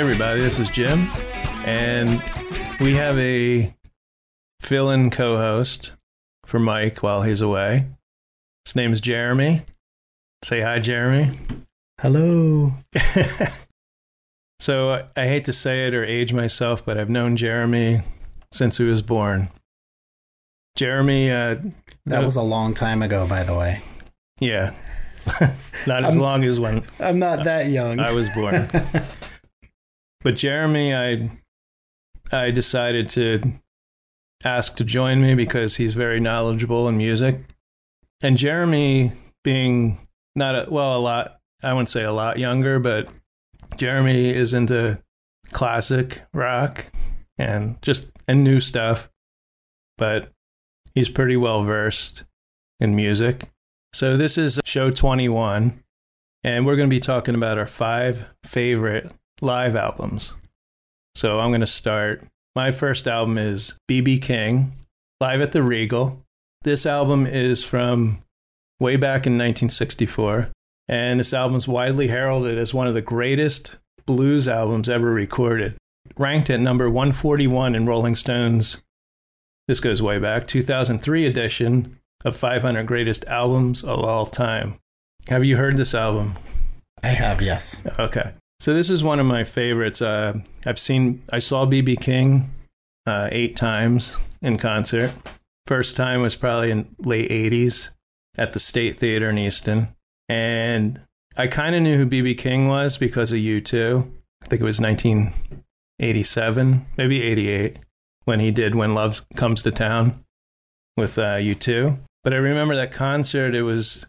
Hey, everybody, this is Jim, and we have a fill in co host for Mike while he's away. His name's Jeremy. Say hi, Jeremy. Hello. so, I- I hate to say it or age myself, but I've known Jeremy since he was born. Jeremy, uh, That was a long time ago, by the way. yeah, not as I'm- long as when I'm not that young. I was born. But Jeremy, I I decided to ask to join me because he's very knowledgeable in music. And Jeremy being not a well a lot I wouldn't say a lot younger, but Jeremy is into classic rock and just and new stuff. But he's pretty well versed in music. So this is show 21 and we're going to be talking about our five favorite live albums. So I'm going to start. My first album is BB King, Live at the Regal. This album is from way back in 1964, and this album is widely heralded as one of the greatest blues albums ever recorded. Ranked at number 141 in Rolling Stone's, this goes way back, 2003 edition of 500 Greatest Albums of All Time. Have you heard this album? I have, yes. Okay. So this is one of my favorites. Uh, I've seen, I saw BB King uh, eight times in concert. First time was probably in late 80s at the State Theater in Easton. And I kind of knew who BB King was because of U2. I think it was 1987, maybe 88, when he did When Love Comes to Town with uh, U2. But I remember that concert, it was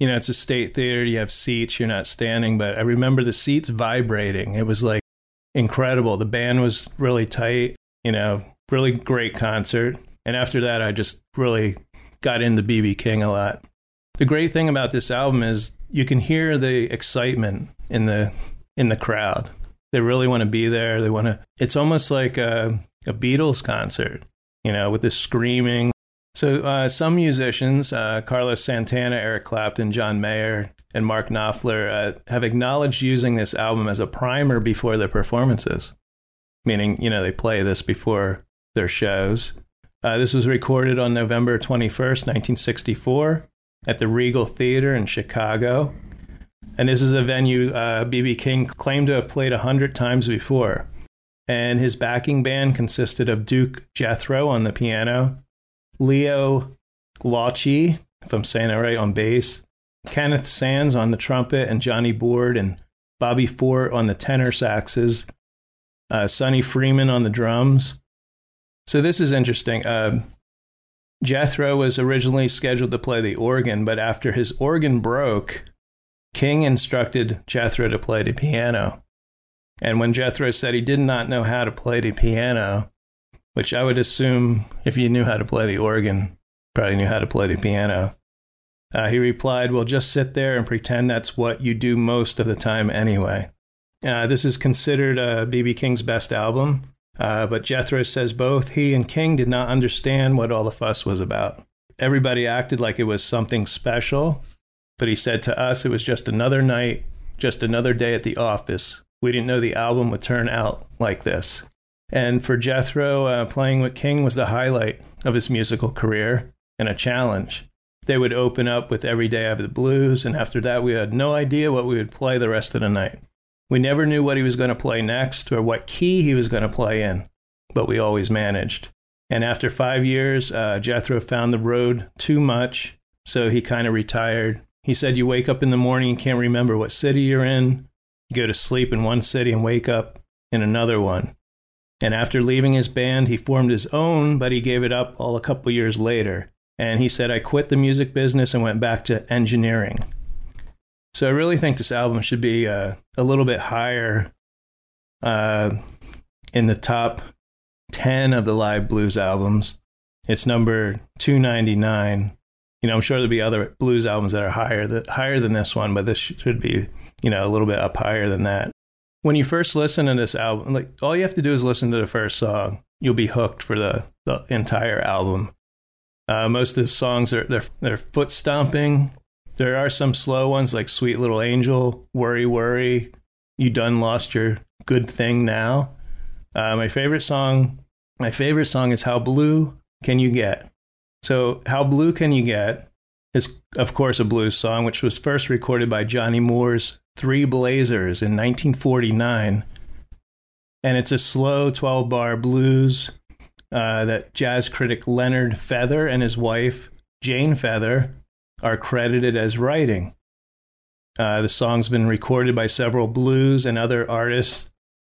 you know, it's a state theater. You have seats. You're not standing, but I remember the seats vibrating. It was like incredible. The band was really tight. You know, really great concert. And after that, I just really got into BB King a lot. The great thing about this album is you can hear the excitement in the in the crowd. They really want to be there. They want to. It's almost like a, a Beatles concert. You know, with the screaming, so, uh, some musicians, uh, Carlos Santana, Eric Clapton, John Mayer, and Mark Knopfler, uh, have acknowledged using this album as a primer before their performances, meaning, you know, they play this before their shows. Uh, this was recorded on November 21st, 1964, at the Regal Theater in Chicago. And this is a venue B.B. King claimed to have played a 100 times before. And his backing band consisted of Duke Jethro on the piano, Leo Lauchie, if I'm saying that right, on bass, Kenneth Sands on the trumpet, and Johnny Board and Bobby Forte on the tenor saxes, uh, Sonny Freeman on the drums. So this is interesting. Uh, Jethro was originally scheduled to play the organ, but after his organ broke, King instructed Jethro to play the piano. And when Jethro said he did not know how to play the piano, which I would assume if you knew how to play the organ, probably knew how to play the piano. Uh, he replied, Well, just sit there and pretend that's what you do most of the time anyway. Uh, this is considered uh, B.B. King's best album, uh, but Jethro says both he and King did not understand what all the fuss was about. Everybody acted like it was something special, but he said to us it was just another night, just another day at the office. We didn't know the album would turn out like this. And for Jethro, uh, playing with King was the highlight of his musical career and a challenge. They would open up with Every Day Have the Blues, and after that, we had no idea what we would play the rest of the night. We never knew what he was going to play next or what key he was going to play in, but we always managed. And after five years, uh, Jethro found the road too much, so he kind of retired. He said, You wake up in the morning and can't remember what city you're in. You go to sleep in one city and wake up in another one. And after leaving his band, he formed his own, but he gave it up all a couple years later. And he said, I quit the music business and went back to engineering. So I really think this album should be uh, a little bit higher uh, in the top 10 of the live blues albums. It's number 299. You know, I'm sure there'll be other blues albums that are higher, that, higher than this one, but this should be, you know, a little bit up higher than that when you first listen to this album, like all you have to do is listen to the first song. You'll be hooked for the, the entire album. Uh, most of the songs are they're, they're foot stomping. There are some slow ones like "Sweet Little Angel," "Worry Worry," "You Done Lost Your good thing now. Uh, my favorite song, my favorite song is "How Blue Can You Get." So, "How Blue Can You Get" is, of course, a blues song, which was first recorded by Johnny Moore's Three Blazers in 1949, and it's a slow 12-bar blues uh, that jazz critic Leonard Feather and his wife Jane Feather are credited as writing. Uh, the song's been recorded by several blues and other artists,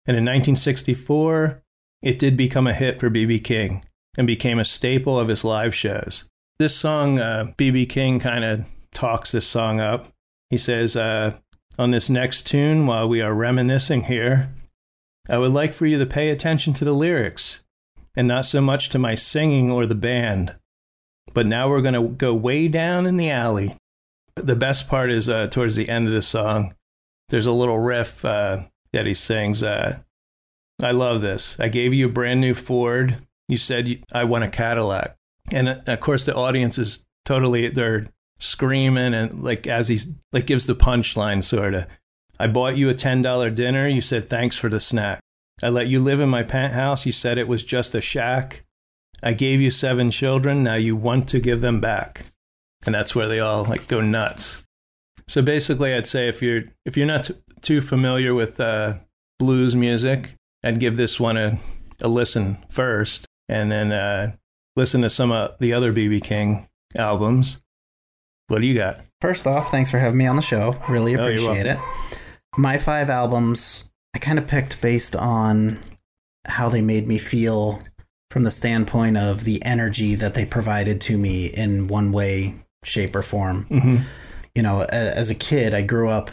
and in 1964, it did become a hit for B.B. King and became a staple of his live shows. This song, B.B. Uh, King kind of talks this song up. He says, uh, On this next tune, while we are reminiscing here, I would like for you to pay attention to the lyrics and not so much to my singing or the band. But now we're going to go way down in the alley. The best part is uh, towards the end of the song. There's a little riff uh, that he sings. Uh, I love this. I gave you a brand new Ford. You said I want a Cadillac. And uh, of course, the audience is totally, they're screaming and like as he like gives the punchline sort of. I bought you a $10 dinner. You said thanks for the snack. I let you live in my penthouse. You said it was just a shack. I gave you seven children. Now you want to give them back. And that's where they all like go nuts. So basically, I'd say if you're if you're not t- too familiar with uh, blues music, I'd give this one a, a listen first, and then uh, listen to some of the other BB King albums. What do you got? First off, thanks for having me on the show. Really Oh, appreciate it. My five albums, I kind of picked based on how they made me feel from the standpoint of the energy that they provided to me in one way, shape, or form. Mm-hmm. You know, as a kid, I grew up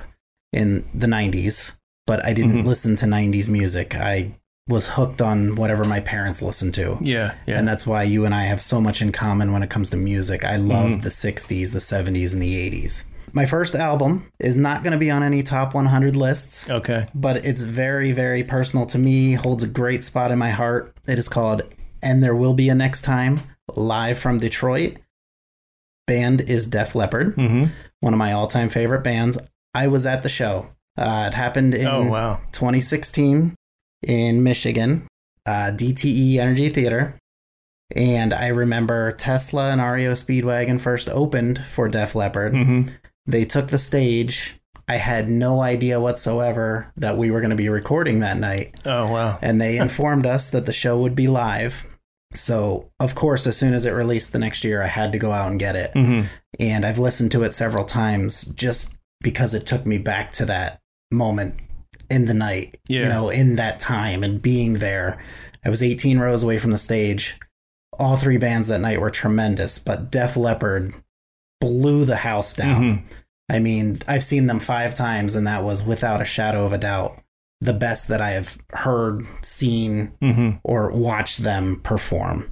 in the 90s, but I didn't Mhm. listen to 90s music. I was hooked on whatever my parents listened to. Yeah, yeah. And that's why you and I have so much in common when it comes to music. I love Mhm. the 60s, the 70s, and the 80s. My first album is not going to be on any top 100 lists, okay. but it's very, very personal to me, holds a great spot in my heart. It is called And There Will Be a Next Time, live from Detroit. Band is Def Leppard, Mm-hmm. one of my all time favorite bands. I was at the show. Uh, it happened in Oh wow. 2016 in Michigan, uh, DTE Energy Theater. And I remember Tesla and REO Speedwagon first opened for Def Leppard. Mm-hmm. They took the stage. I had no idea whatsoever that we were going to be recording that night. Oh wow. And they informed us that the show would be live. So, of course, as soon as it released the next year, I had to go out and get it. Mm-hmm. And I've listened to it several times just because it took me back to that moment in the night, Yeah. you know, in that time and being there. I was 18 rows away from the stage. All three bands that night were tremendous, but Def Leppard blew the house down. Mhm. I mean, I've seen them five times, and that was without a shadow of a doubt the best that I have heard, seen, Mm-hmm. or watched them perform.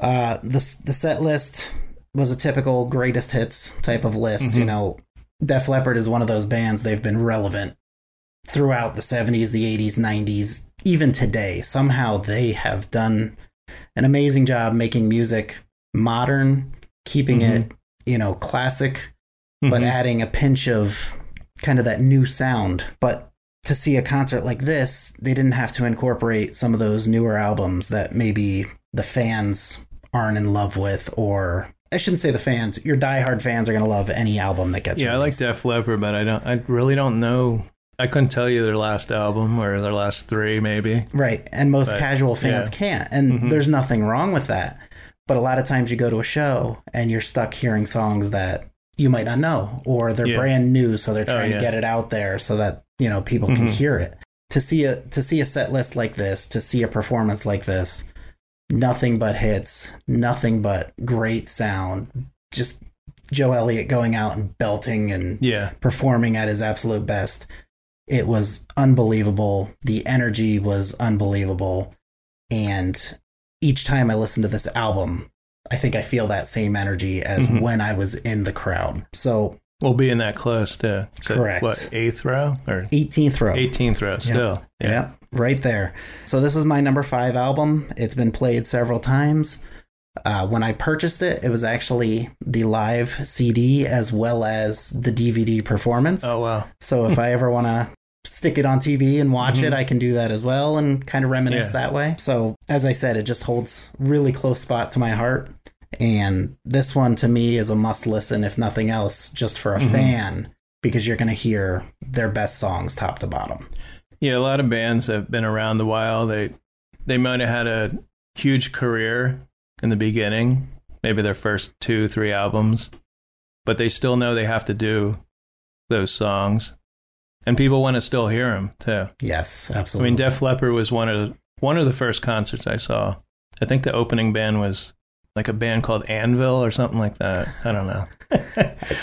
Uh, the the set list was a typical greatest hits type of list. Mhm. You know, Def Leppard is one of those bands. They've been relevant throughout the '70s, the '80s, '90s, even today. Somehow they have done an amazing job making music modern, keeping Mhm. it you know classic, but Mhm. adding a pinch of kind of that new sound. But to see a concert like this, they didn't have to incorporate some of those newer albums that maybe the fans aren't in love with, or I shouldn't say the fans. Your diehard fans are going to love any album that gets. yeah, I like released. Def Leppard, but I don't. I really don't know. I couldn't tell you their last album or their last three, maybe. Right. And most But, casual fans yeah. can't. And Mhm. there's nothing wrong with that. But a lot of times you go to a show and you're stuck hearing songs that you might not know or they're Yeah. brand new so they're Oh, trying yeah. to get it out there so that, you know, people can Mhm. hear it. To see a to see a set list like this, to see a performance like this, nothing but hits, nothing but great sound. Just Joe Elliott going out and belting and Yeah. performing at his absolute best. It was unbelievable. The energy was unbelievable. And each time I listen to this album, I think I feel that same energy as Mhm. when I was in the crowd. So, We'll be in that close to Correct. What eighth row or 18th row. 18th row? Still. Yeah, right there. So this is my number five album. It's been played several times. Uh, when I purchased it, it was actually the live CD as well as the DVD performance. Oh wow. So if I ever want to stick it on TV and watch Mhm. it, I can do that as well and kind of reminisce Yeah. that way. So, as I said, it just holds really close spot to my heart. And this one to me is a must listen, if nothing else, just for a Mhm. fan, because you're going to hear their best songs top to bottom. Yeah, a lot of bands have been around a while. They they might have had a huge career in the beginning, maybe their first two, three albums, but they still know they have to do those songs, and people want to still hear them too. Yes, absolutely. I mean, Def Leppard was one of the, one of the first concerts I saw. I think the opening band was like a band called Anvil or something like that. I don't know.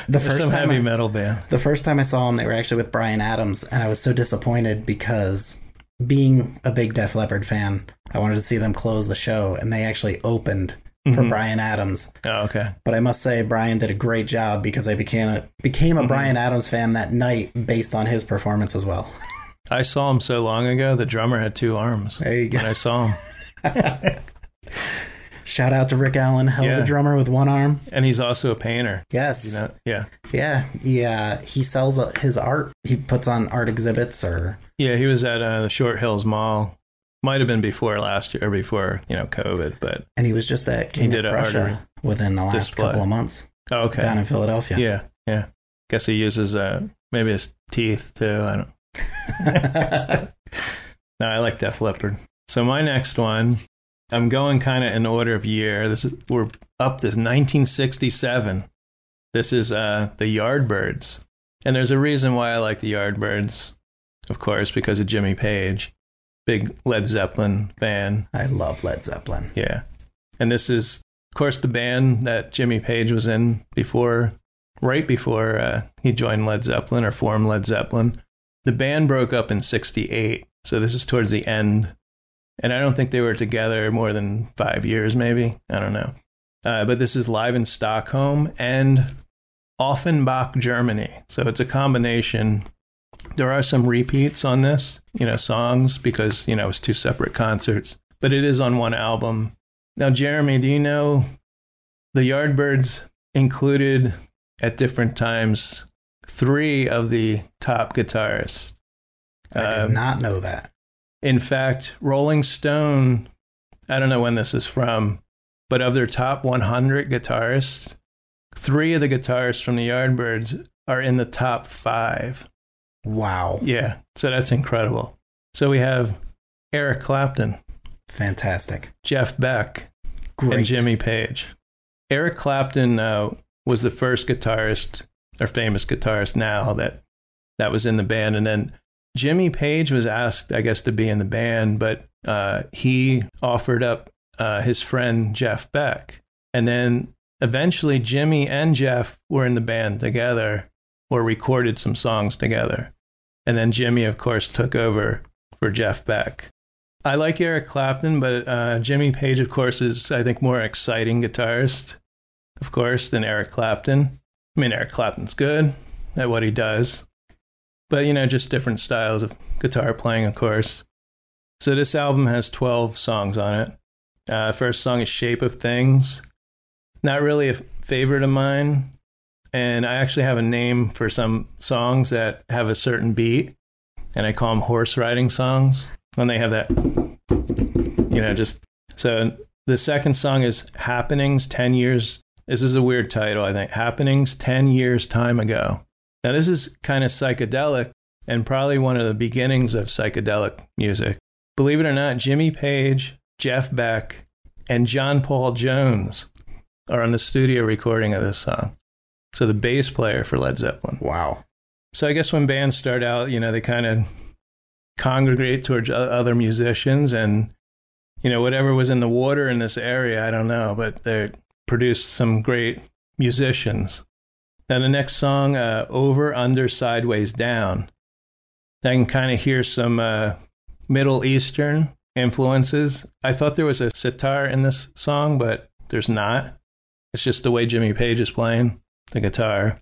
the first time heavy I- metal band. The first time I saw them, they were actually with Bryan Adams, and I was so disappointed because being a big Def Leppard fan, I wanted to see them close the show, and they actually opened for Mhm. Bryan Adams. Oh, okay. But I must say, Bryan did a great job because I became a became a Mhm. Bryan Adams fan that night based on his performance as well. I saw him so long ago. The drummer had two arms There you when go. I saw him. Shout out to Rick Allen, hell of a drummer with one arm. And he's also a painter. Yes, You know? Yeah. yeah, yeah. He sells uh, his art. He puts on art exhibits or Yeah, he was at uh, the Short Hills Mall. Might have been before last year or before, you know, COVID, but and he was just that King did of Prussia within the last display. couple of months oh, okay. down in Philadelphia. Yeah, yeah. Guess he uses uh maybe his teeth too. I don't No, I like Def Leppard. So my next one, I'm going kind of in order of year. This is we're up this 1967. This is uh the Yardbirds. And there's a reason why I like the Yardbirds. Of course, because of Jimmy Page. Big Led Zeppelin fan. I love Led Zeppelin. Yeah. And this is, of course, the band that Jimmy Page was in before, right before uh, he joined Led Zeppelin or formed Led Zeppelin. The band broke up in 68. So this is towards the end. And I don't think they were together more than five years, maybe. I don't know. Uh, but this is live in Stockholm and Offenbach, Germany. So it's a combination. There are some repeats on this, you know, songs because, you know, it's two separate concerts, but it is on one album. Now, Jeremy, do you know the Yardbirds included at different times three of the top guitarists? I did Um, not know that. in fact, Rolling Stone, I don't know when this is from, but of their top 100 guitarists, three of the guitarists from the Yardbirds are in the top five. Wow. Yeah, so that's incredible. So we have Eric Clapton, Fantastic. Jeff Beck, Great. and Jimmy Page. Eric Clapton uh, was the first guitarist or famous guitarist now that that was in the band, and then Jimmy Page was asked, I guess, to be in the band, but uh, he offered up uh, his friend Jeff Beck, and then eventually Jimmy and Jeff were in the band together or recorded some songs together, and then Jimmy, of course, took over for Jeff Beck. I like Eric Clapton, but uh, Jimmy Page, of course, is I think more exciting guitarist, of course, than Eric Clapton. I mean, Eric Clapton's good at what he does, but you know, just different styles of guitar playing, of course. So this album has 12 songs on it. Uh, first song is "Shape of Things." Not really a favorite of mine, and I actually have a name for some songs that have a certain beat, and I call them horse riding songs when they have that you know just so the second song is happenings 10 years this is a weird title i think happenings 10 years time ago. Now this is kind of psychedelic and probably one of the beginnings of psychedelic music. Believe it or not jimmy page jeff beck and john paul jones are on the studio recording of this song so the bass player for led zeppelin wow. so I guess when bands start out, you know, they kind of congregate towards other musicians and, you know, whatever was in the water in this area, I don't know, but they produced some great musicians. Now, the next song, uh, Over, Under, Sideways, Down, I can kind of hear some uh, Middle Eastern influences. I thought there was a sitar in this song, but there's not. It's just the way Jimmy Page is playing the guitar.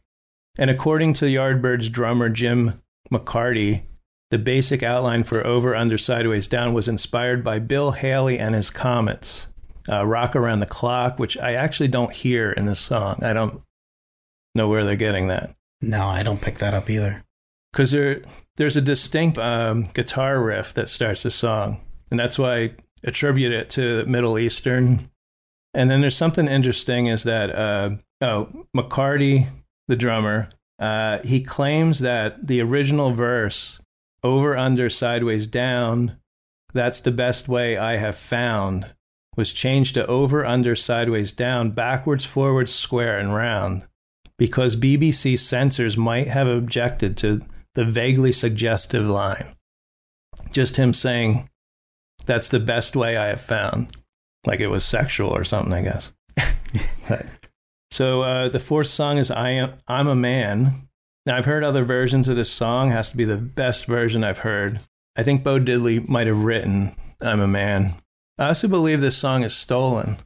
And according to Yardbirds drummer Jim McCarty, the basic outline for Over, Under, Sideways, Down was inspired by Bill Haley and his Comets, uh, Rock Around the Clock, which I actually don't hear in this song. I don't know where they're getting that. No, I don't pick that up either. because there there's a distinct um, guitar riff that starts the song, and that's why I attribute it to Middle Eastern. And then there's something interesting is that uh, oh McCarty, the drummer, uh, he claims that the original verse over under sideways down that's the best way I have found was changed to over under sideways down backwards forwards square and round because BBC censors might have objected to the vaguely suggestive line. Just him saying, That's the best way I have found. Like it was sexual or something, I guess. so uh, the fourth song is I am, I'm a Man. Now, I've heard other versions of this song, it has to be the best version I've heard. I think Bo Diddley might have written I'm a Man. I also believe this song is stolen,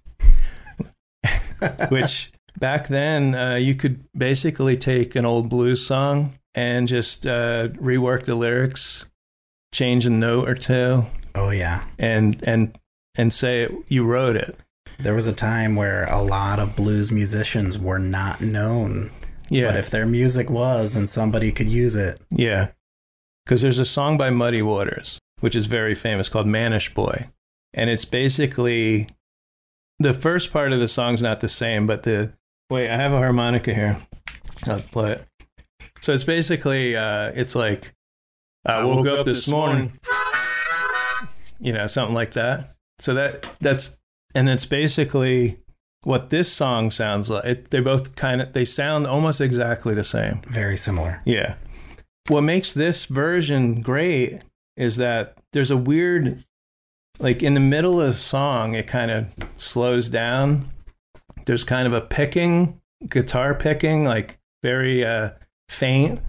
which back then uh, you could basically take an old blues song and just uh, rework the lyrics, change a note or two. Oh yeah, and and and say it, you wrote it. There was a time where a lot of blues musicians were not known. Yeah, but if their music was and somebody could use it, yeah. Because there's a song by Muddy Waters, which is very famous, called "Mannish Boy," and it's basically the first part of the song's not the same, but the wait, I have a harmonica here. I'll play it. So it's basically, uh, it's like, I woke, up, this morning, you know, something like that. So that that's, and it's basically what this song sounds like. It, they both kind of, they sound almost exactly the same. Very similar. Yeah. What makes this version great is that there's a weird, like in the middle of the song, it kind of slows down. There's kind of a picking, guitar picking, like very, uh, faint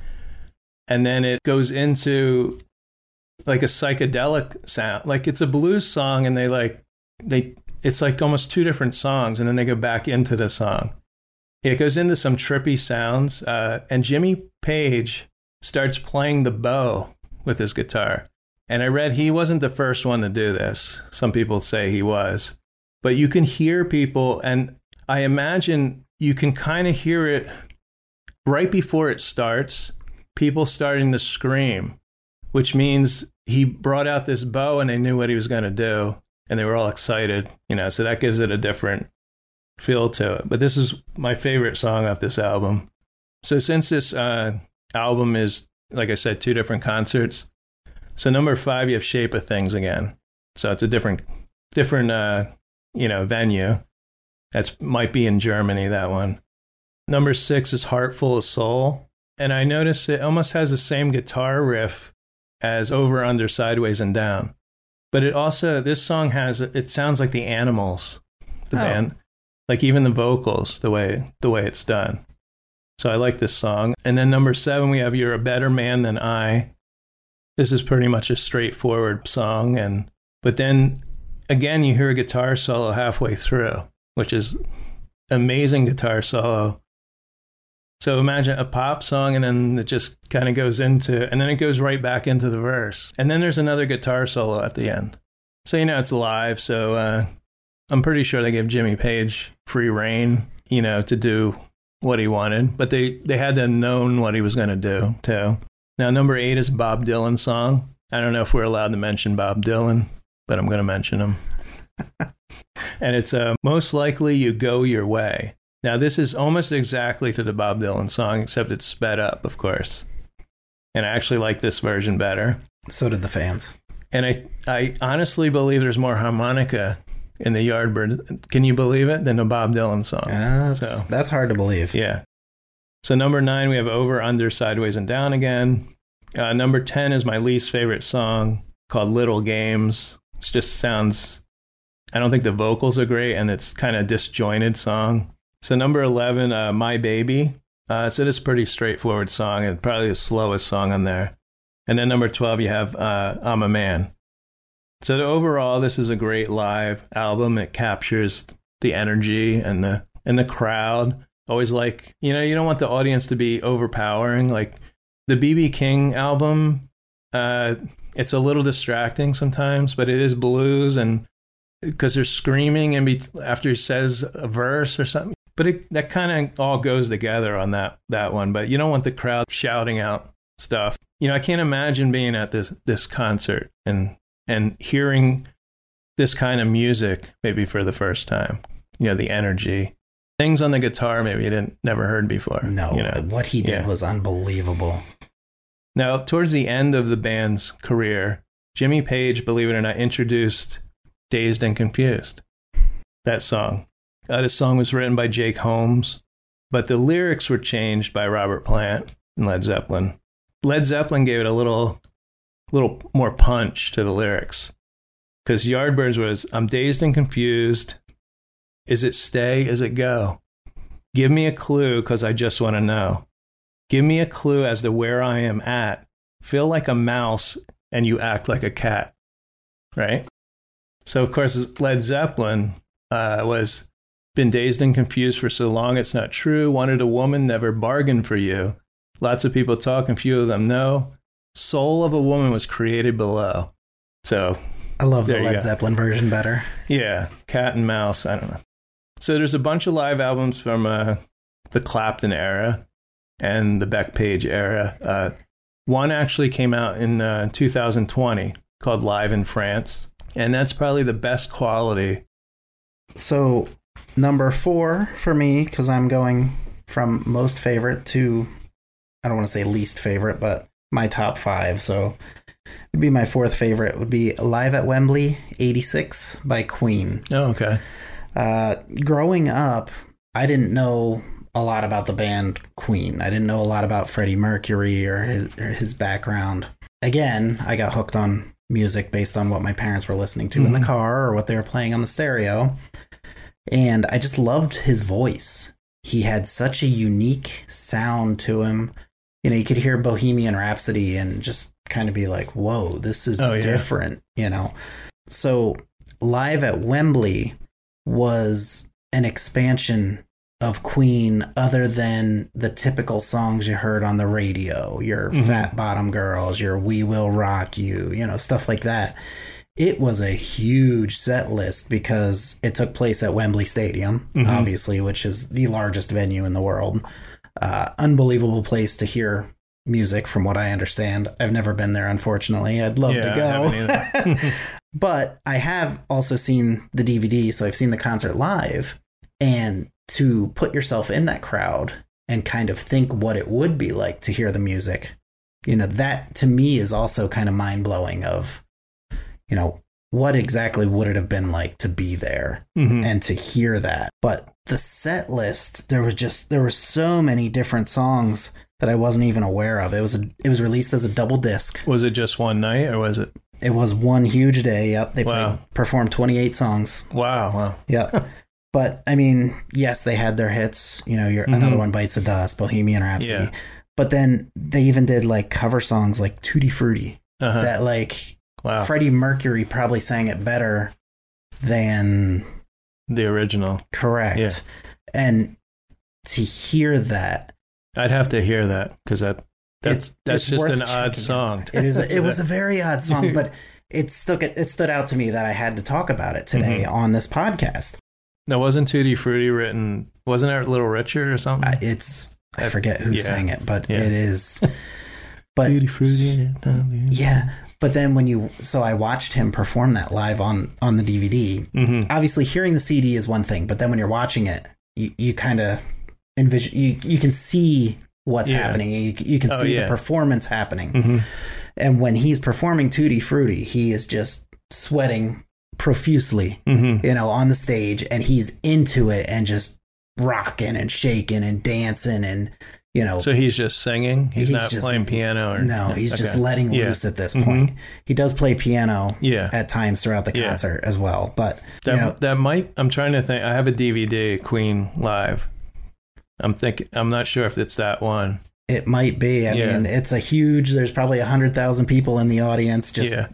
and then it goes into like a psychedelic sound like it's a blues song and they like they it's like almost two different songs and then they go back into the song. It goes into some trippy sounds uh, and jimmy page starts playing the bow with his guitar. And i read he wasn't the first one to do this. Some people say he was. But you can hear people and i imagine you can kind of hear it right before it starts, people starting to scream, which means he brought out this bow and they knew what he was going to do and they were all excited, you know, so that gives it a different feel to it. But this is my favorite song off this album. So since this uh, album is, like I said, two different concerts, so number five, you have Shape of Things again. So it's a different, different, uh, you know, venue. That's might be in Germany. That one. Number six is Heart Full of Soul. And I notice it almost has the same guitar riff as Over, Under, Sideways, and Down. But it also, this song has, it sounds like the Animals, the oh. band. Like even the vocals, the way, the way it's done. So I like this song. And then number seven, we have You're a Better Man Than I. This is pretty much a straightforward song. And, but then again, you hear a guitar solo halfway through, which is amazing guitar solo so imagine a pop song and then it just kind of goes into, and then it goes right back into the verse. And then there's another guitar solo at the end. So, you know, it's live. So uh, I'm pretty sure they gave Jimmy Page free reign, you know, to do what he wanted. But they, they had to have known what he was going to do, too. Now, number eight is Bob Dylan song. I don't know if we're allowed to mention Bob Dylan, but I'm going to mention him. and it's uh, most likely you go your way. Now, this is almost exactly to the Bob Dylan song, except it's sped up, of course. And I actually like this version better. So did the fans. And I, I honestly believe there's more harmonica in the Yardbird. Can you believe it? Than the Bob Dylan song. Yeah, that's, so, that's hard to believe. Yeah. So number nine, we have Over, Under, Sideways, and Down again. Uh, number ten is my least favorite song called Little Games. It just sounds. I don't think the vocals are great, and it's kind of disjointed song. So number 11, uh, My Baby. Uh, so it's a pretty straightforward song and probably the slowest song on there. And then number 12, you have uh, I'm a Man. So overall, this is a great live album. It captures the energy and the and the crowd. Always like, you know, you don't want the audience to be overpowering. Like the BB King album, uh, it's a little distracting sometimes, but it is blues and because they're screaming and be, after he says a verse or something but it, that kind of all goes together on that that one. But you don't want the crowd shouting out stuff. You know, I can't imagine being at this this concert and and hearing this kind of music maybe for the first time. You know, the energy, things on the guitar maybe you didn't never heard before. No, you know? what he did Yeah. was unbelievable. Now, towards the end of the band's career, Jimmy Page, believe it or not, introduced Dazed and Confused, that song. Uh, this song was written by Jake Holmes, but the lyrics were changed by Robert Plant and Led Zeppelin. Led Zeppelin gave it a little, little more punch to the lyrics. Because Yardbirds was, I'm dazed and confused. Is it stay? Is it go? Give me a clue because I just want to know. Give me a clue as to where I am at. Feel like a mouse and you act like a cat. Right? So, of course, Led Zeppelin uh, was been dazed and confused for so long it's not true. Wanted a woman, never bargained for you. Lots of people talk and few of them know. Soul of a woman was created below. So, I love the Led. Zeppelin version better. yeah, cat and mouse. I don't know. So there's a bunch of live albums from uh, the Clapton era and the Beck Page era. Uh, one actually came out in uh, 2020 called Live in France, and that's probably the best quality. So, number four for me, because I'm going from most favorite to, I don't want to say least favorite, but my top five. So, would be my fourth favorite would be Live at Wembley 86 by Queen. Oh, okay. Uh, growing up, I didn't know a lot about the band Queen. I didn't know a lot about Freddie Mercury or his, or his background. Again, I got hooked on music based on what my parents were listening to in the Mhm. car or what they were playing on the stereo. And I just loved his voice. He had such a unique sound to him. You know, you could hear Bohemian Rhapsody and just kind of be like, whoa, this is Oh, yeah. different, you know? So, live at Wembley was an expansion of Queen other than the typical songs you heard on the radio, your Mhm. Fat Bottom Girls, your We Will Rock You, you know, stuff like that. It was a huge set list because it took place at Wembley Stadium, Mhm. obviously, which is the largest venue in the world. Uh, unbelievable place to hear music, from what I understand. I've never been there, unfortunately. I'd love Yeah, to go. but I have also seen the DVD, so I've seen the concert live. And to put yourself in that crowd and kind of think what it would be like to hear the music, you know, that to me is also kind of mind blowing of, you know, what exactly would it have been like to be there Mhm. and to hear that. But the set list, there was just there were so many different songs that I wasn't even aware of. It was a, it was released as a double disc. Was it just one night or was it? It was one huge day. Yep, they Wow. played, performed 28 songs. Wow, wow. Yep. but I mean, yes, they had their hits. You know, your Mhm. another one bites the dust, Bohemian Rhapsody. Yeah. But then they even did like cover songs like Tutti Frutti Uh-huh. that like wow. Freddie Mercury probably sang it better than the original. correct. Yeah. And to hear that, I'd have to hear that because that that's It's- that's it's just an odd song. it is. A, it was a very odd song, but it stuck. It stood out to me that I had to talk about it today Mm-hmm. on this podcast. No, wasn't Tutti Frutti written? Wasn't it Little Richard or something? I, it's I Uh, forget who yeah. sang it, but Yeah. it is. But Tutti Frutti. yeah, but then when you so I watched him perform that live on on the DVD. hmm Obviously, hearing the CD is one thing, but then when you're watching it, you, you kind of envision you you can see what's Yeah. happening. You, you can Oh, see yeah. the performance happening. hmm And when he's performing Tutti Frutti, he is just sweating profusely, hmm you know, on the stage, and he's into it and just rocking and shaking and dancing and you know So he's just singing. He's, He's not just- playing piano or no he's just letting Yeah. loose at this Mhm. point he does play piano Yeah, at times throughout the Yeah. concert as well but that you know that might. I'm trying to think. I have a DVD Queen live. I'm thinking. I'm not sure if it's that one. it might be i Yeah. mean it's a huge there's probably a hundred thousand people in the audience just yeah.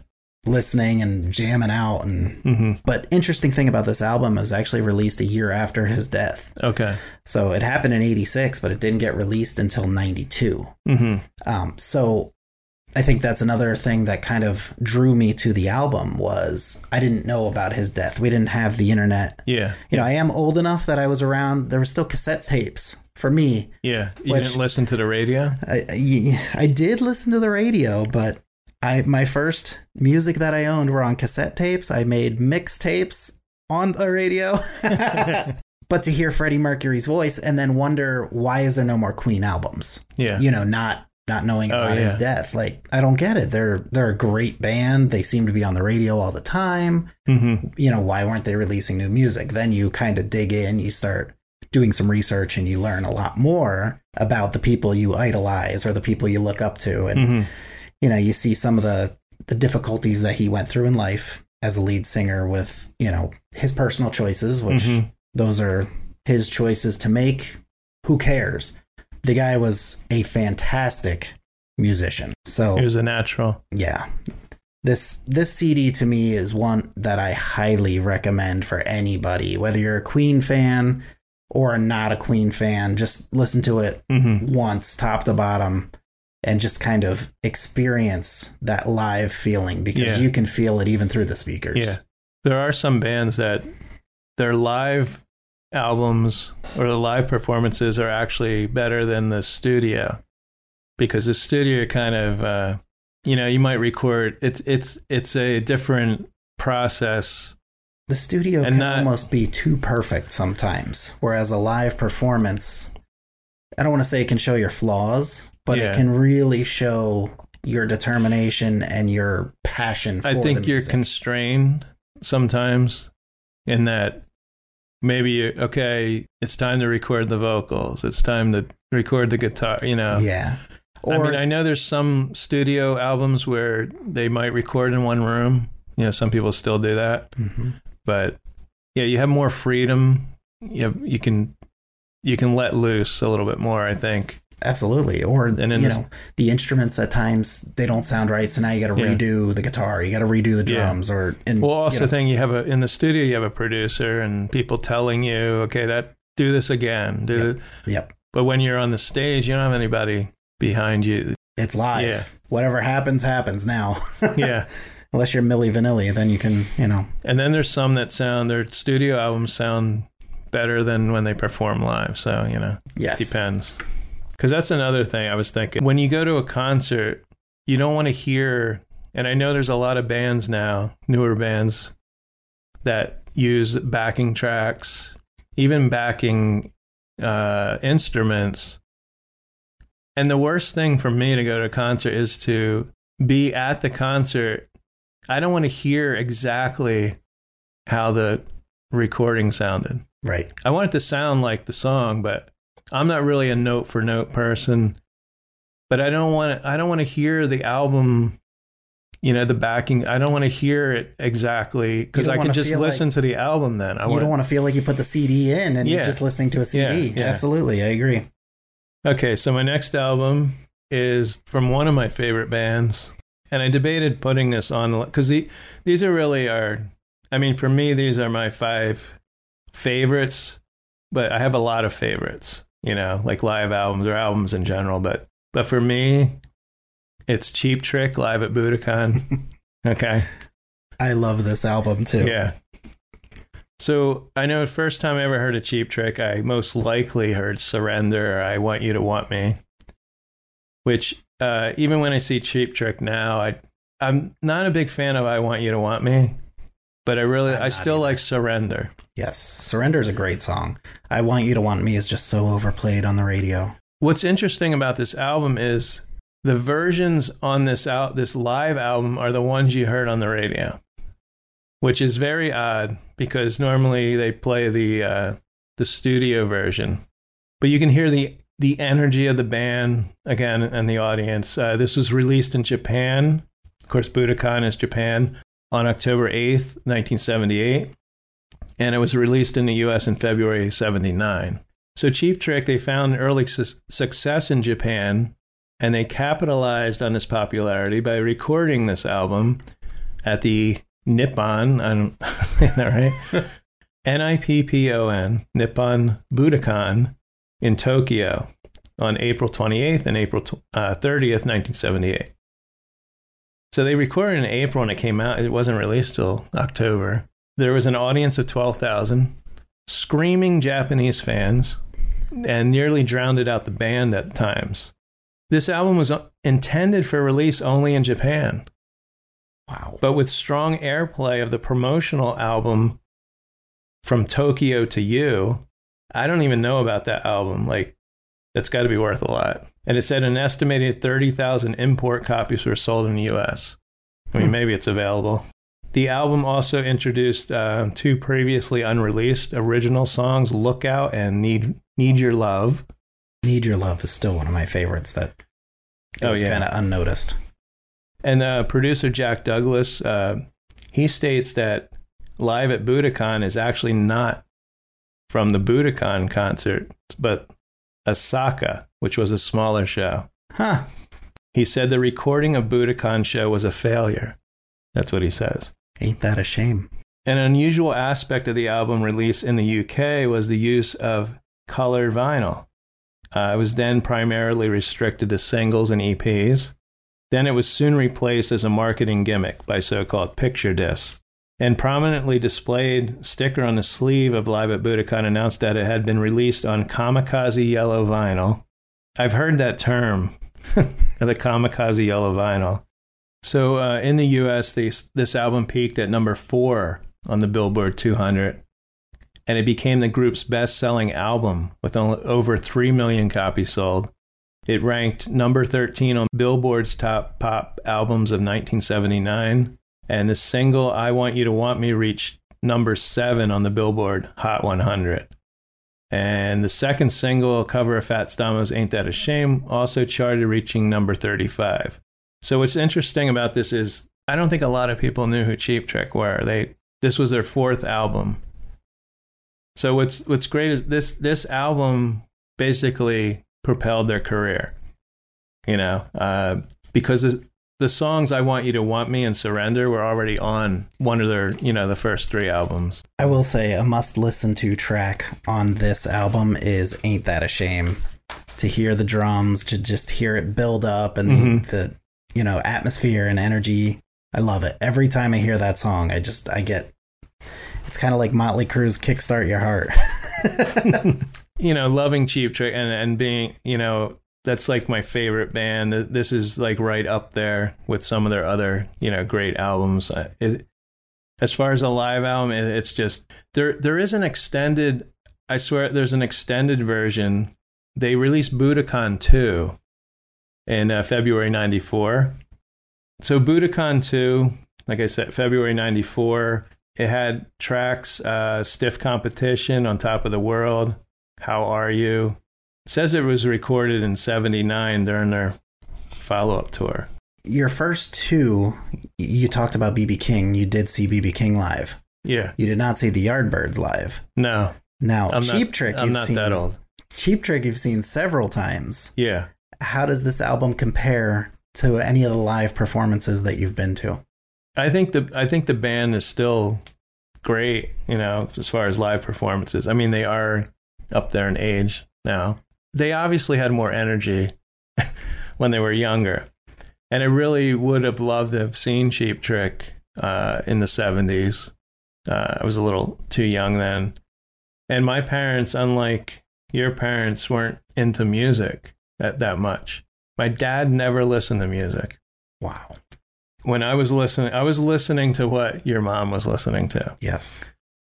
Listening and jamming out and hmm but interesting thing about this album is actually released a year after his death Okay. so it happened in 86 but it didn't get released until 92 hmm Um, so I think that's another thing that kind of drew me to the album was I didn't know about his death. We didn't have the internet. Yeah. You know, I am old enough that I was around. There were still cassette tapes for me. Yeah, you Which- didn't listen to the radio. I, I I did listen to the radio, but I my first music that I owned were on cassette tapes. I made mixtapes on the radio. but to hear Freddie Mercury's voice and then wonder why is there no more Queen albums? Yeah, You know, not not knowing Oh, about his death. Like I don't get it. They're they're a great band. They seem to be on the radio all the time. hmm You know, why weren't they releasing new music? Then you kind of dig in, you start doing some research and you learn a lot more about the people you idolize or the people you look up to and hmm you know, you see some of the the difficulties that he went through in life as a lead singer with, you know, his personal choices, which Mhm. those are his choices to make. Who cares? The guy was a fantastic musician. So He was a natural. yeah. This this CD to me is one that I highly recommend for anybody, whether you're a Queen fan or not a Queen fan, just listen to it hmm once top to bottom and just kind of experience that live feeling because Yeah. you can feel it even through the speakers. Yeah, there are some bands that their live albums or the live performances are actually better than the studio because the studio kind of uh, you know you might record it's it's it's a different process The studio And can not- almost be too perfect sometimes, whereas a live performance, I don't want to say it can show your flaws, but Yeah. it can really show your determination and your passion for I think you're constrained sometimes in that maybe okay, it's time to record the vocals. It's time to record the guitar, you know. yeah. Or I mean, I know there's some studio albums where they might record in one room. You know, some people still do that, Mhm. but yeah, you have more freedom. You have, you can you can let loose a little bit more. I think. Absolutely. Or And you this- know, the instruments at times they don't sound right, so now you got to Yeah. redo the guitar, you got to redo the Yeah. drums, or and Well, also you know, thing you have a in the studio you have a producer and people telling you, okay, that do this again. Do Yep. Yep. But when you're on the stage, you don't have anybody behind you. It's live. Yeah. Whatever happens, happens now. Yeah. Unless you're Milli Vanilli, then you can, you know. And then there's some that sound their studio albums sound better than when they perform live. So, you know, Yes. depends. Cuz that's another thing I was thinking. When you go to a concert, you don't want to hear and I know there's a lot of bands now, newer bands that use backing tracks, even backing uh, instruments. And the worst thing for me to go to a concert is to be at the concert. I don't want to hear exactly how the recording sounded. Right. I want it to sound like the song, but I'm not really a note for note person. But I don't want to, I don't want to hear the album, you know, the backing. I don't want to hear it exactly because I can just listen to the album then. I you want don't want to feel like you put the CD in and Yeah. you're just listening to a CD. Yeah, yeah. Absolutely. I agree. Okay, so my next album is from one of my favorite bands, and I debated putting this on because the, these are really are. I mean, for me, these are my five favorites, but I have a lot of favorites. You know, like live albums or albums in general. But but for me, it's Cheap Trick live at Budokan. okay, I love this album too. yeah. So I know the first time I ever heard a Cheap Trick, I most likely heard "Surrender." Or I want you to want me, which uh, even when I see Cheap Trick now, I I'm not a big fan of "I Want You to Want Me," but I really I'm I still either. like "Surrender." Yes. Surrender is a great song. I Want You to Want Me is just so overplayed on the radio. What's interesting about this album is the versions on this out this live album are the ones you heard on the radio, which is very odd because normally they play the uh, the studio version, but you can hear the the energy of the band again and the audience. Uh, this was released in Japan, of course. Budokan is Japan on October eighth, nineteen seventy eight, and it was released in the U.S. in February seventy nine. So Cheap Trick, they found early su- success in Japan, and they capitalized on this popularity by recording this album at the Nippon, that right? N-I-P-P-O-N, Nippon Budokan in Tokyo on April 28th and April tw- uh, 30th, 1978. So they recorded in April and it came out. It wasn't released till October. There was an audience of 12,000 screaming Japanese fans and nearly drowned out the band at times. This album was uh, intended for release only in Japan. Wow. But with strong airplay of the promotional album From Tokyo to You, I don't even know about that album. Like, that's got to be worth a lot. And it said an estimated 30,000 import copies were sold in the US. I mean, Hmm. maybe it's available. The album also introduced uh, two previously unreleased original songs, Lookout and Need, Need Your Love. Need Your Love is still one of my favorites that it Oh, was yeah. kind of unnoticed. And uh, producer Jack Douglas, uh, he states that Live at Budokan is actually not from the Budokan concert, but Osaka, which was a smaller show. Huh. He said the recording of Budokan show was a failure. That's what he says. Ain't that a shame? An unusual aspect of the album release in the UK was the use of colored vinyl. Uh, it was then primarily restricted to singles and EPs. Then it was soon replaced as a marketing gimmick by so called picture discs. And prominently displayed sticker on the sleeve of Live at Budokan announced that it had been released on kamikaze yellow vinyl. I've heard that term, the kamikaze yellow vinyl. So uh, in the US, this, this album peaked at number four on the Billboard 200, and it became the group's best selling album with over 3 million copies sold. It ranked number 13 on Billboard's top pop albums of 1979, and the single I Want You to Want Me reached number seven on the Billboard Hot 100. And the second single, cover of Fats Domino's Ain't That a Shame, also charted, reaching number 35. So what's interesting about this is I don't think a lot of people knew who Cheap Trick were. They this was their fourth album. So what's what's great is this this album basically propelled their career. You know, uh, because the, the songs "I Want You to Want Me" and "Surrender" were already on one of their you know the first three albums. I will say a must listen to track on this album is Ain't That a Shame. To hear the drums, to just hear it build up and Mhm. the, the you know atmosphere and energy. I love it. Every time I hear that song, I just I get it's kind of like Motley Crue's Kickstart Your Heart. you know, loving Cheap Trick and and being you know that's like my favorite band. This is like right up there with some of their other you know great albums. It, as far as a live album, it, it's just there. There is an extended. I swear, there's an extended version. They released Budokan two in uh, February '94. So Budokan two, like I said, February '94. It had tracks, uh, stiff competition on top of the world. How are you? Says it was recorded in '79 during their follow-up tour. Your first two, you talked about BB King. You did see BB King live. Yeah, You did not see the Yardbirds live. no, Now, I'm Cheap not. Trick, I'm you've not seen that old. Cheap Trick, you've seen several times. Yeah. How does this album compare to any of the live performances that you've been to? I think the I think the band is still great, you know, as far as live performances. I mean, they are up there in age now. They obviously had more energy when they were younger. And I really would have loved to have seen Cheap Trick uh, in the 70s. Uh, I was a little too young then. And my parents, unlike your parents, weren't into music that, that much. My dad never listened to music Wow. when I was listening, I was listening to what your mom was listening to. Yes.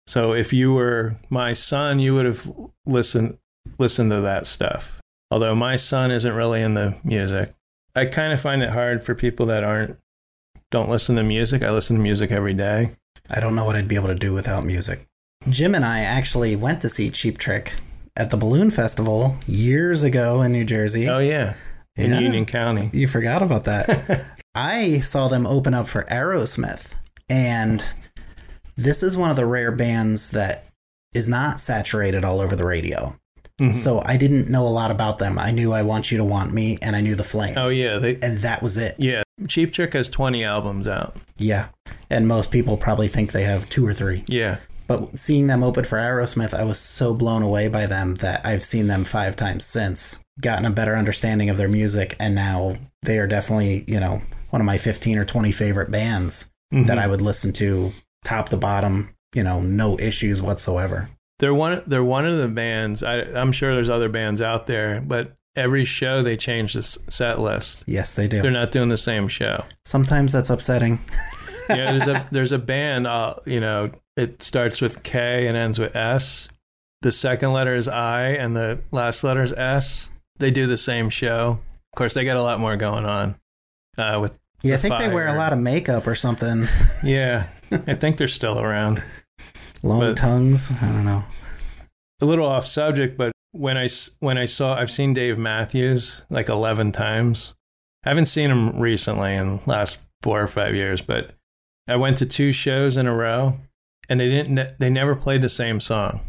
So if you were my son, you would have listened listened to that stuff. Although my son isn't really into music, I kind of find it hard for people that aren't don't listen to music. I listen to music every day. I don't know what I'd be able to do without music. Jim and I actually went to see Cheap Trick at the Balloon Festival years ago in New Jersey. Oh yeah, in Yeah. Union County. You forgot about that. I saw them open up for Aerosmith, and this is one of the rare bands that is not saturated all over the radio. Mhm. So I didn't know a lot about them. I knew I Want You to Want Me, and I knew The Flame. oh yeah, they And that was it. yeah. Cheap Trick has twenty albums out. Yeah. And most people probably think they have two or three. Yeah, But seeing them open for Aerosmith, I was so blown away by them that I've seen them five times since, gotten a better understanding of their music, and now they are definitely, you know, one of my 15 or 20 favorite bands that Mhm. I would listen to top to bottom, you know, no issues whatsoever. They're one they're one of the bands. I, I'm sure there's other bands out there, but every show they change the set list. Yes, they do. They're not doing the same show. Sometimes that's upsetting. yeah, there's a there's a band. Uh, you know, it starts with K and ends with S. The second letter is I, and the last letter is S. They do the same show. Of course, they got a lot more going on. Uh, with Yeah, I think they wear a lot of makeup or something. yeah, I think they're still around. Long But- tongues. I don't know. A little off subject, but when I when I saw, I've seen Dave Matthews like eleven times. I haven't seen him recently in the last four or five years, but I went to two shows in a row, and they didn't. They never played the same song.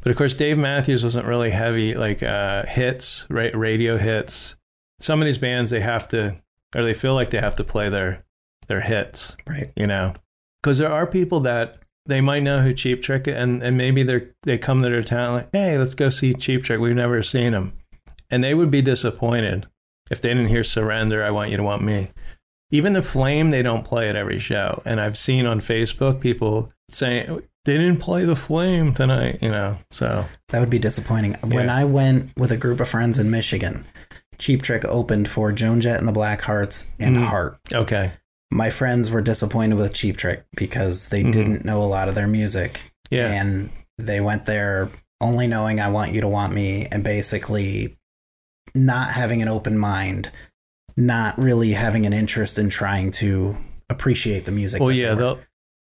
But of course, Dave Matthews wasn't really heavy like uh, hits, ra- radio hits. Some of these bands they have to, or they feel like they have to play their their hits Right. you know because there are people that they might know who cheap trick and and maybe they're they come to their town like hey let's go see cheap trick. We've never seen them and they would be disappointed if they didn't hear surrender i want you to want me. Even the flame they don't play at every show. And i've seen on facebook people saying they didn't play the flame tonight you know so. That would be disappointing. When I went with a group of friends in Michigan, Cheap Trick opened for Joan Jett and the Blackhearts and Mhm. Heart. okay My friends were disappointed with Cheap Trick because they Mhm. didn't know a lot of their music. yeah And they went there only knowing I Want You to Want Me and basically not having an open mind, not really having an interest in trying to appreciate the music. well yeah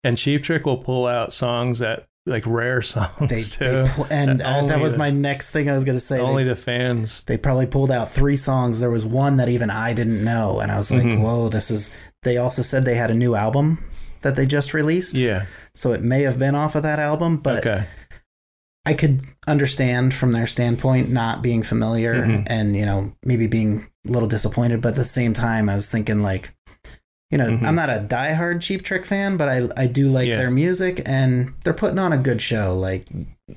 and cheap trick will pull out songs that like rare songs they, too they pu- and uh, that was the- my next thing I was going to say. They- only the fans they probably pulled out three songs. There was one that even I didn't know, and I was like, Mhm. "Whoa, this is." They also said they had a new album that they just released, yeah so it may have been off of that album. But okay I could understand from their standpoint not being familiar Mhm. and you know maybe being a little disappointed. But at the same time, I was thinking like, you know, Mhm. I'm not a diehard Cheap Trick fan, but I I do like Yeah. their music, and they're putting on a good show. Like,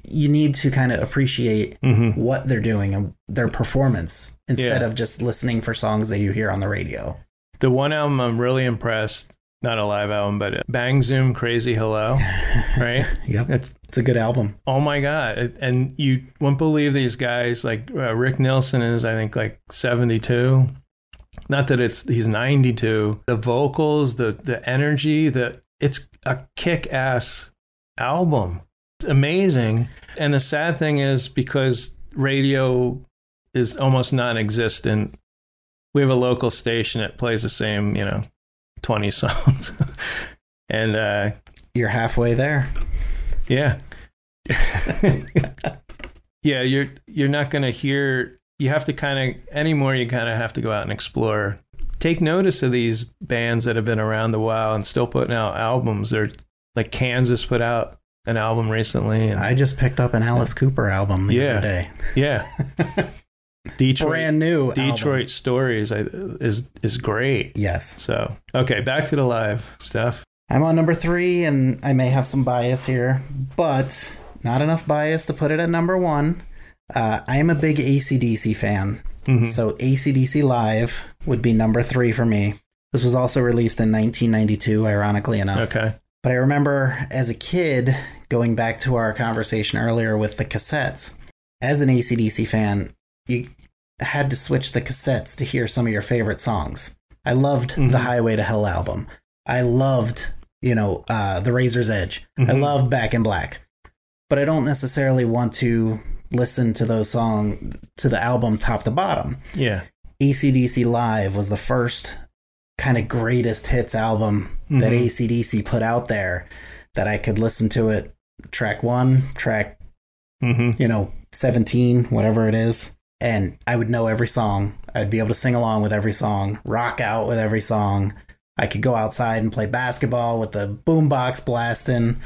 you need to kind of appreciate hmm what they're doing and their performance instead Yeah. of just listening for songs that you hear on the radio. The one album I'm really impressed, not a live album, but Bang Zoom Crazy Hello, right? Yep. It's It's a good album. oh my god, and you wouldn't believe these guys. Like uh, Rick Nielsen is, I think, like 72. Not that it's he's 92. The vocals, the the energy, the it's a kick ass album. It's amazing. And the sad thing is because radio is almost non-existent. We have a local station that plays the same, you know, 20 songs. and uh You're halfway there. yeah. yeah, you're you're not going to hear you have to kind of anymore you kind of have to go out and explore. Take notice of these bands that have been around a while and still putting out albums. They're like Kansas put out an album recently and I just picked up an Alice Cooper album the Yeah. other day. yeah. Detroit Brand new. album. Detroit Stories is is great. Yes. So, okay, back to the live stuff. I'm on number three, and I may have some bias here, but not enough bias to put it at number one. Uh, I am a big ACDC fan. Mhm. So ACDC Live would be number three for me. This was also released in 1992, ironically enough. Okay. But I remember as a kid, going back to our conversation earlier with the cassettes, as an ACDC fan, you had to switch the cassettes to hear some of your favorite songs. I loved Mhm. the Highway to Hell album. I loved, you know, uh, The Razor's Edge. I Mhm. loved Back in Black. But I don't necessarily want to listen to those songs, to the album top to bottom. Yeah. ACDC Live was the first kind of greatest hits album that Mhm. ACDC put out there that I could listen to it track one, track, Mhm. you know, 17, whatever it is. And I would know every song. I'd be able to sing along with every song, rock out with every song. I could go outside and play basketball with the boombox blasting.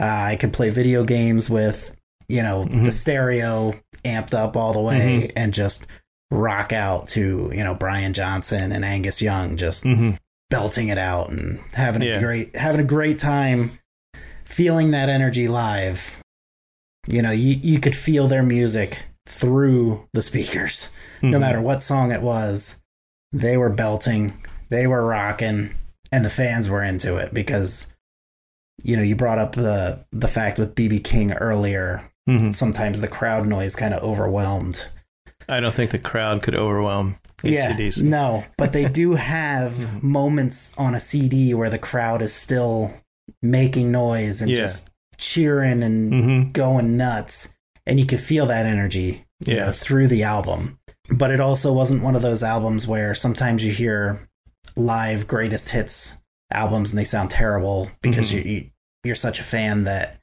Uh, I could play video games with, you know, Mhm. the stereo amped up all the way and just rock out to, you know, Brian Johnson and Angus Young just Mhm. belting it out and having Yeah. a great having a great time feeling that energy live. You know, you, you could feel their music through the speakers. No Mhm. matter what song it was, they were belting, they were rocking, and the fans were into it because you know, you brought up the the fact with BB King earlier. Mhm. Sometimes the crowd noise kind of overwhelmed. I don't think the crowd could overwhelm. Yeah, no, but they do have moments on a CD where the crowd is still making noise and Yeah. just cheering and hmm going nuts, and you could feel that energy, you Yeah. know, through the album. But it also wasn't one of those albums where sometimes you hear live greatest hits albums and they sound terrible because Mhm. you, you you're such a fan that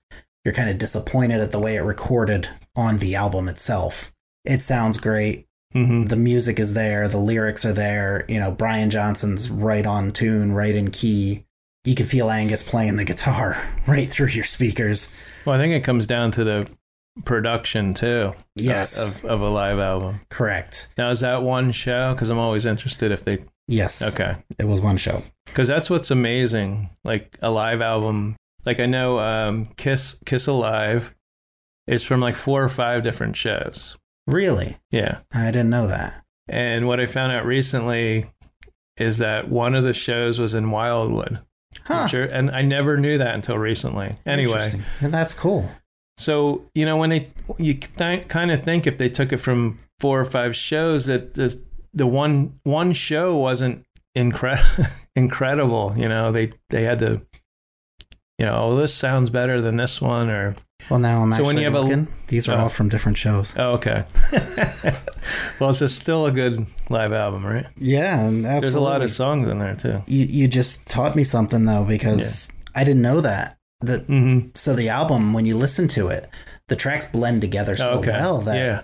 you're kind of disappointed at the way it recorded on the album itself. It sounds great hmm the music is there, the lyrics are there. You know, Brian Johnson's right on tune, right in key. You can feel Angus playing the guitar right through your speakers. Well, I think it comes down to the production too. Yes, Of, of a live album. correct. Now, is that one show? Because I'm always interested if they. Yes, Okay. it was one show. Because that's what's amazing. Like a live album. Like I know um, Kiss Kiss Alive is from like four or five different shows. Really, Yeah. I didn't know that. And what I found out recently is that one of the shows was in Wildwood. Huh? Sure. And I never knew that until recently. Anyway, And that's cool. so you know when they you th- kind of think if they took it from four or five shows that the the one one show wasn't incredible incredible. You know they they had to. You know, oh, this sounds better than this one, or Well, now I'm So actually when you have a- These are Oh. all from different shows. oh, okay. well, it's a, still a good live album, right? Yeah, absolutely. There's a lot of songs in there too. You you just taught me something though because I didn't know that. That Mm-hmm. so the album when you listen to it, the tracks blend together so okay. well that yeah.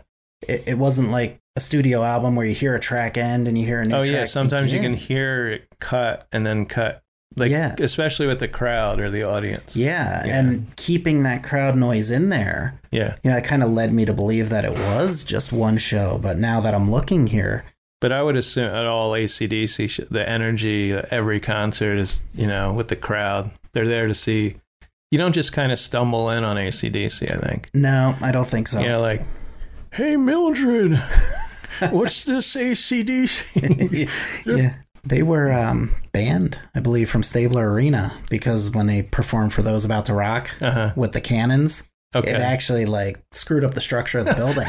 it, it wasn't like a studio album where you hear a track end and you hear a new Oh yeah, sometimes you can hear it cut and then cut. Like Yeah. especially with the crowd or the audience. yeah, Yeah. and keeping that crowd noise in there, Yeah. you know, it kind of led me to believe that it was just one show. But now that I'm looking here, But I would assume at all ACDC, the energy, every concert is, you know, with the crowd. They're there to see. You don't just kind of stumble in on ACDC, I think. no, I don't think so. You know, like, hey, Mildred, what's this ACDC? yeah. They were um, banned, I believe, from Stabler Arena because when they performed for those about to rock uh-huh. with the cannons, Okay. it actually like screwed up the structure of the building.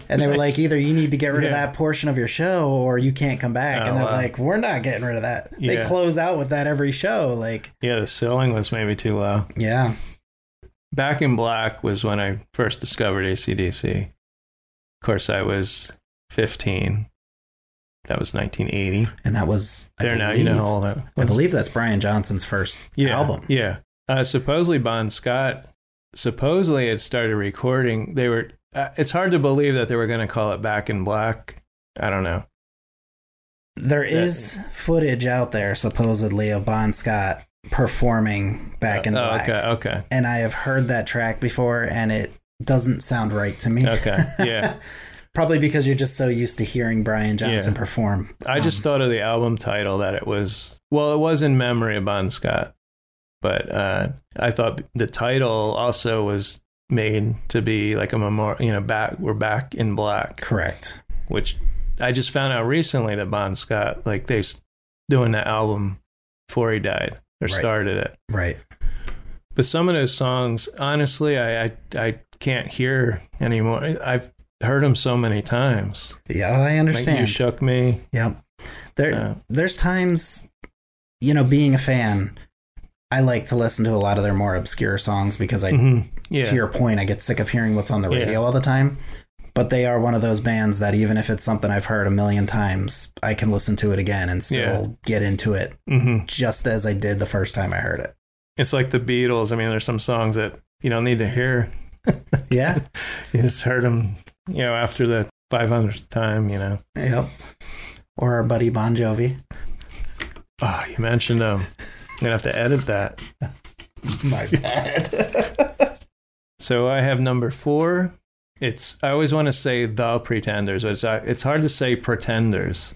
and they were like, either you need to get rid of that portion of your show or you can't come back. Oh, and they're wow. like, we're not getting rid of that. They close out with that every show. Like, yeah, the ceiling was maybe too low. yeah. Back in Black was when I first discovered ACDC. Of course, I was 15. That was 1980. And that was I There now, you know believe- how old I I believe that's Brian Johnson's first yeah, album. Yeah. Uh, supposedly, Bon Scott, supposedly had started recording. They were, uh, it's hard to believe that they were going to call it Back in Black. I don't know. There is footage out there supposedly of Bon Scott performing Back in Oh, Black. okay. Okay. And I have heard that track before and it doesn't sound right to me. Okay. Yeah. Probably because you're just so used to hearing Brian Johnson Yeah. perform. I just Um, thought of the album title that it was, well, it was in memory of Bon Scott. But uh, I thought the title also was made to be like a memorial, you know, back, we're back in black. correct. which I just found out recently that Bon Scott, like they doing that album before he died or Right. started it. Right. But some of those songs, honestly, I, I I can't hear anymore. I've heard them so many times. Yeah, I Like understand. you shook me. Yep. There Uh, there's times you know, being a fan, I like to listen to a lot of their more obscure songs because I mhm, Yeah. to your point, I get sick of hearing what's on the Yeah. radio all the time. But they are one of those bands that even if it's something I've heard a million times, I can listen to it again and still Yeah. get into it hmm just as I did the first time I heard it. It's like the Beatles. I mean, there's some songs that you don't need to hear. Yeah. You just heard them, you know, after the 500th time, you know. yep. Or our buddy Bon Jovi. Oh, you mentioned them. I'm going to have to edit that. My bad. So I have number four. It's I always want to say the Pretenders, but it's uh, it's hard to say Pretenders.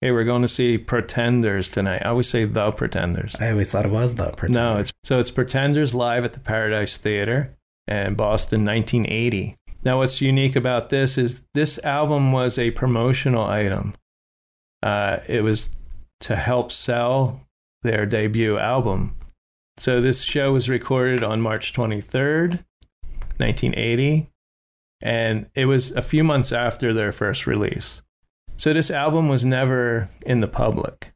Hey, we're going to see Pretenders tonight. I always say the Pretenders. I always thought it was the Pretenders. No, it's so it's Pretenders live at the Paradise Theater in Boston, 1980. Now, what's unique about this is this album was a promotional item. Uh, it was to help sell their debut album, So this show was recorded on March 23rd, 1980, and it was a few months after their first release. So this album was never in the public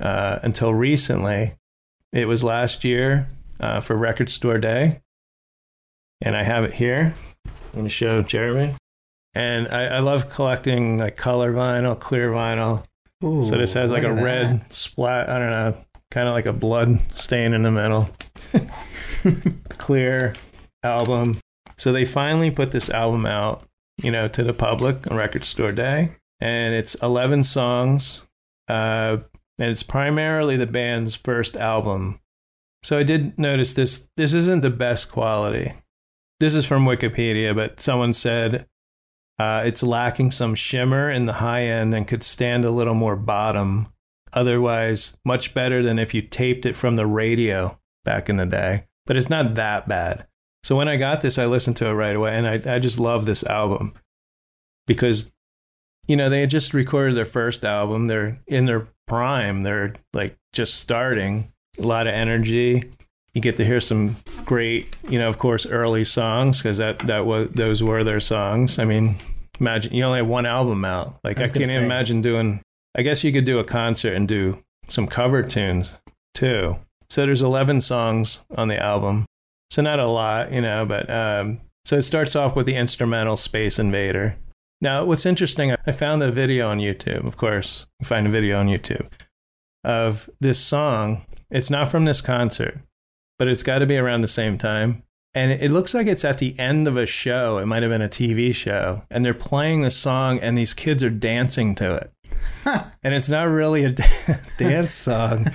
uh, until recently. It was last year uh, for Record Store Day, and I have it here. I'm to show Jeremy. And I, I love collecting like color vinyl, clear vinyl. Ooh, so this has like a red that. splat. I don't know, kind of like a blood stain in the middle. clear album. So they finally put this album out, you know, to the public on Record Store Day, and it's 11 songs, uh, and it's primarily the band's first album. So I did notice this. This isn't the best quality. This is from Wikipedia, but someone said uh, it's lacking some shimmer in the high end and could stand a little more bottom. Otherwise, much better than if you taped it from the radio back in the day. But it's not that bad. So when I got this, I listened to it right away, and I, I just love this album because, you know, they had just recorded their first album. They're in their prime. They're like just starting. A lot of energy. You get to hear some great, you know, of course, early songs because that that was those were their songs. I mean, imagine you only have one album out. Like I I, can't even imagine doing. I guess you could do a concert and do some cover tunes too. So there's 11 songs on the album. So not a lot, you know, but um, so it starts off with the instrumental Space Invader. Now, what's interesting, I found a video on YouTube, of course, you find a video on YouTube of this song. It's not from this concert, but it's got to be around the same time. And it looks like it's at the end of a show. It might have been a TV show. And they're playing the song, and these kids are dancing to it. and it's not really a dance song.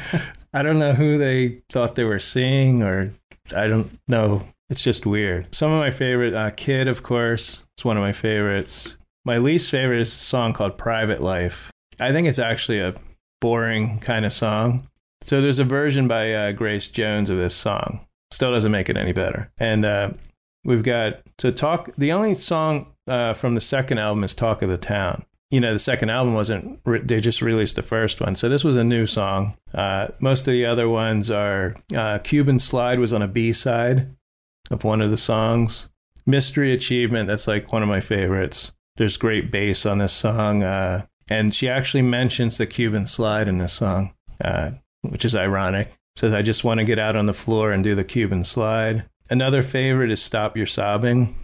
I don't know who they thought they were seeing, or I don't know. It's just weird. Some of my favorite, uh, Kid, of course, is one of my favorites. My least favorite is a song called Private Life. I think it's actually a boring kind of song. So there's a version by uh, Grace Jones of this song. Still doesn't make it any better. And uh, we've got so talk. The only song uh, from the second album is "Talk of the Town." You know, the second album wasn't. Re- they just released the first one, so this was a new song. Uh, most of the other ones are uh, "Cuban Slide" was on a B side of one of the songs. "Mystery Achievement" that's like one of my favorites. There's great bass on this song, uh, and she actually mentions the Cuban Slide in this song, uh, which is ironic says I just want to get out on the floor and do the Cuban slide. Another favorite is Stop Your Sobbing,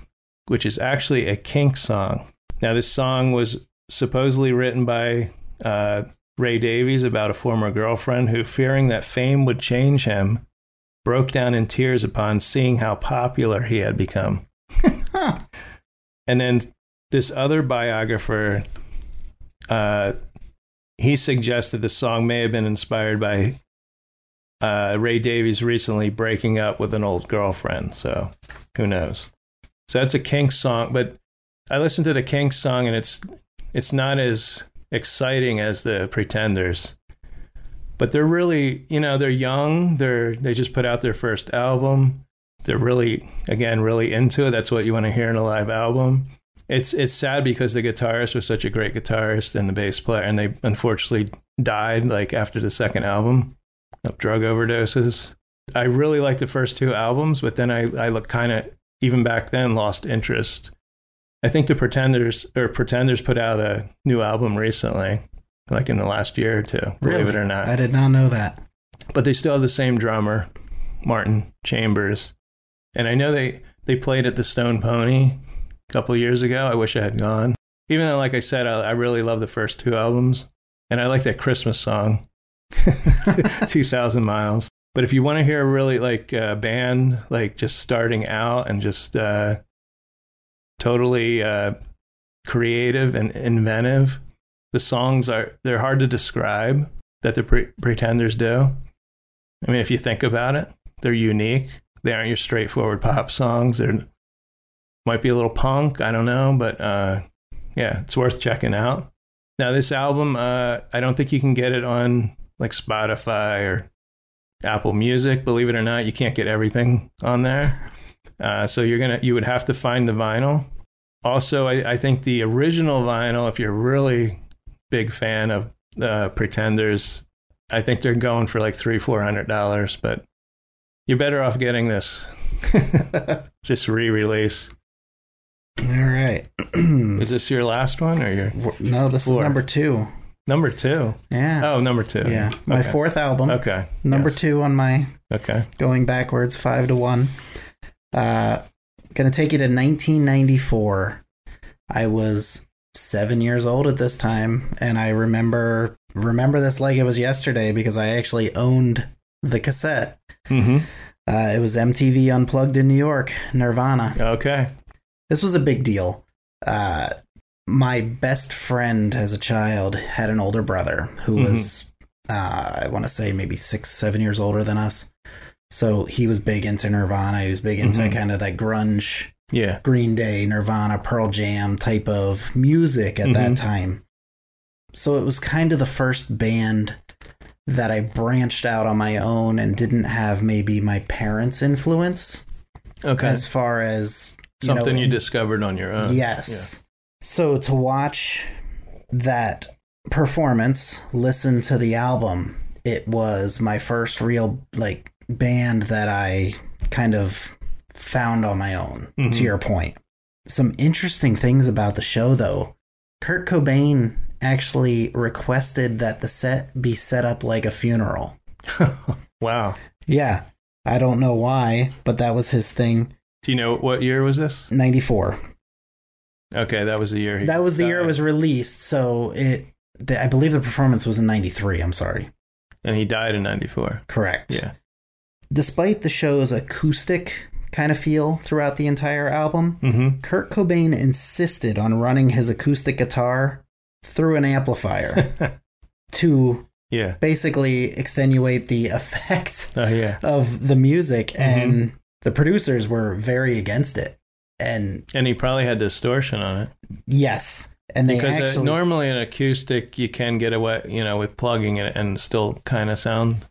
which is actually a kink song. Now, this song was supposedly written by uh, Ray Davies about a former girlfriend who, fearing that fame would change him, broke down in tears upon seeing how popular he had become. And then this other biographer, uh, he suggested the song may have been inspired by uh, Ray Davies recently breaking up with an old girlfriend. So who knows? So that's a Kinks song, but I listened to the Kinks song and it's it's not as exciting as the Pretenders. But they're really, you know, they're young. They're they just put out their first album. They're really, again, really into it. That's what you want to hear in a live album. It's it's sad because the guitarist was such a great guitarist and the bass player, and they unfortunately died like after the second album of drug overdoses. I really liked the first two albums, but then I, I look kind of, even back then, lost interest. I think the Pretenders or Pretenders put out a new album recently, like in the last year or two, believe Really? it or not. I did not know that. But they still have the same drummer, Martin Chambers. And I know they, they played at the Stone Pony a couple years ago. I wish I had gone. Even though, like I said, I, I really love the first two albums. And I like that Christmas song, 2000 Miles. But if you want to hear a really like uh, band, like just starting out and just uh, totally uh, creative and inventive, the songs are they're hard to describe that the pre- Pretenders do. I mean, if you think about it, they're unique. They aren't your straightforward pop songs. They're might be a little punk. I don't know, but uh, yeah, it's worth checking out. Now, this album, uh, I don't think you can get it on like Spotify or Apple Music. Believe it or not, you can't get everything on there. Uh, so you're gonna you would have to find the vinyl. Also, I, I think the original vinyl, if you're really big fan of uh, Pretenders, I think they're going for like three four hundred dollars. But You're better off getting this. Just re-release. All right. Is this your last one or your no, this is number two. number two? Yeah. Oh, number two. yeah. My Okay. fourth album. Okay. Number Yes. two on my Okay. going backwards five to one. Uh, gonna take you to 1994. I was seven years old at this time, and I remember remember this like it was yesterday because I actually owned the cassette. Mm-hmm. Uh, it was MTV Unplugged in New York, Nirvana. Okay. This was a big deal. Uh, my best friend as a child had an older brother who Mhm. was, uh, I want to say, maybe six, seven years older than us. So he was big into Nirvana. He was big into Mhm. kind of that grunge, Yeah. Green Day, Nirvana, Pearl Jam type of music at that Mhm. time. So it was kind of the first band that I branched out on my own and didn't have maybe my parents' influence Okay. as far as you know, Something you in- discovered on your own. Yes. So to watch that performance, listen to the album, it was my first real like band that I kind of found on my own, Mhm. to your point. Some interesting things about the show though. Kurt Cobain actually requested that the set be set up like a funeral. Wow. Yeah. I don't know why, but that was his thing. Do you know what year was this? 94. Okay, that was the year. He that was the year it died. was released so it the, i believe the performance was in 93 i'm sorry and he died in '94. correct Yeah. despite the show's acoustic kind of feel throughout the entire album Mm-hmm. kurt cobain insisted on running his acoustic guitar through an amplifier to yeah. basically extenuate the effect Oh yeah. of the music Mm-hmm. and the producers were very against it. And And he probably had distortion on it. Yes. And they because uh, actually normally an acoustic you can get away, you know, with plugging it and still kind of sound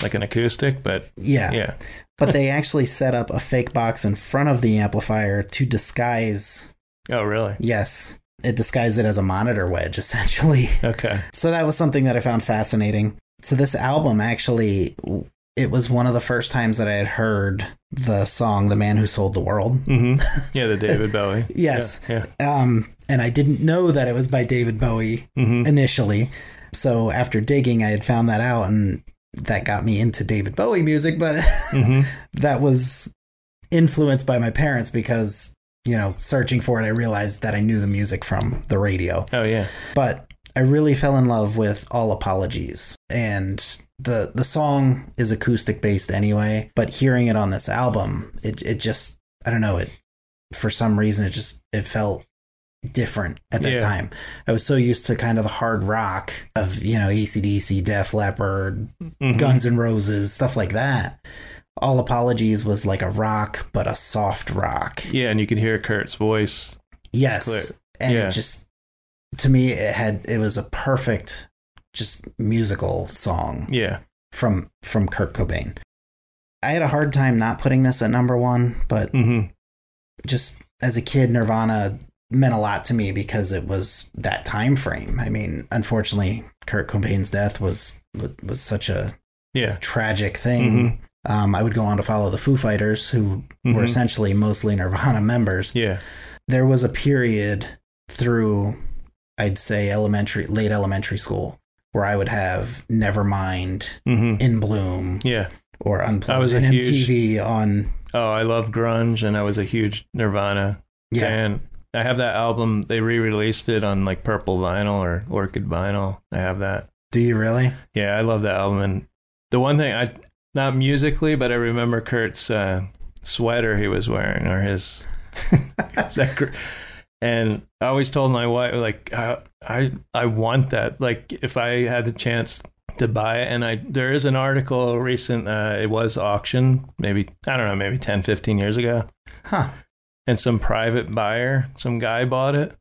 like an acoustic, but yeah. yeah. but they actually set up a fake box in front of the amplifier to disguise Oh really? yes. It disguised it as a monitor wedge essentially. Okay. so that was something that i found fascinating. So this album actually it was one of the first times that i had heard the song the man who sold the world Mm-hmm. Yeah, the David Bowie. Yes. Yeah. um and i didn't know that it was by david bowie. Mm-hmm. initially so after digging i had found that out and that got me into david bowie music but mm-hmm. that was influenced by my parents because you know searching for it i realized that i knew the music from the radio Oh yeah. but i really fell in love with all apologies and the the song is acoustic based anyway but hearing it on this album it it just i don't know it for some reason it just it felt different at that Yeah. time i was so used to kind of the hard rock of you know acdc def leppard Mhm. Guns N' Roses, stuff like that. All Apologies was like a rock, but a soft rock. Yeah, and you can hear Kurt's voice. Yes. Clear. And Yeah. it just, to me, it had, it was a perfect, just musical song Yeah. from, from Kurt Cobain. I had a hard time not putting this at number one, but Mm-hmm. just as a kid, Nirvana meant a lot to me because it was that time frame. I mean, unfortunately, Kurt Cobain's death was, was, was such a Yeah. tragic thing. Um, I would go on to follow the Foo Fighters, who were Mhm. essentially mostly Nirvana members. Yeah. There was a period through, I'd say, elementary, late elementary school, where I would have Nevermind, Mm-hmm. In Bloom, Yeah. or Unplugged was a and huge- MTV on. Oh, I love grunge, and I was a huge Nirvana Yeah, fan. I have that album. They re-released it on like purple vinyl or orchid vinyl. I have that. do you really? Yeah, I love that album. And the one thing I, not musically, but I remember Kurt's uh, sweater he was wearing or his. that, and I always told my wife like I, I I want that. Like if I had the chance to buy it, and I there is an article recent. Uh, it was auction maybe I don't know maybe 10, 15 years ago Huh? and some private buyer, some guy bought it.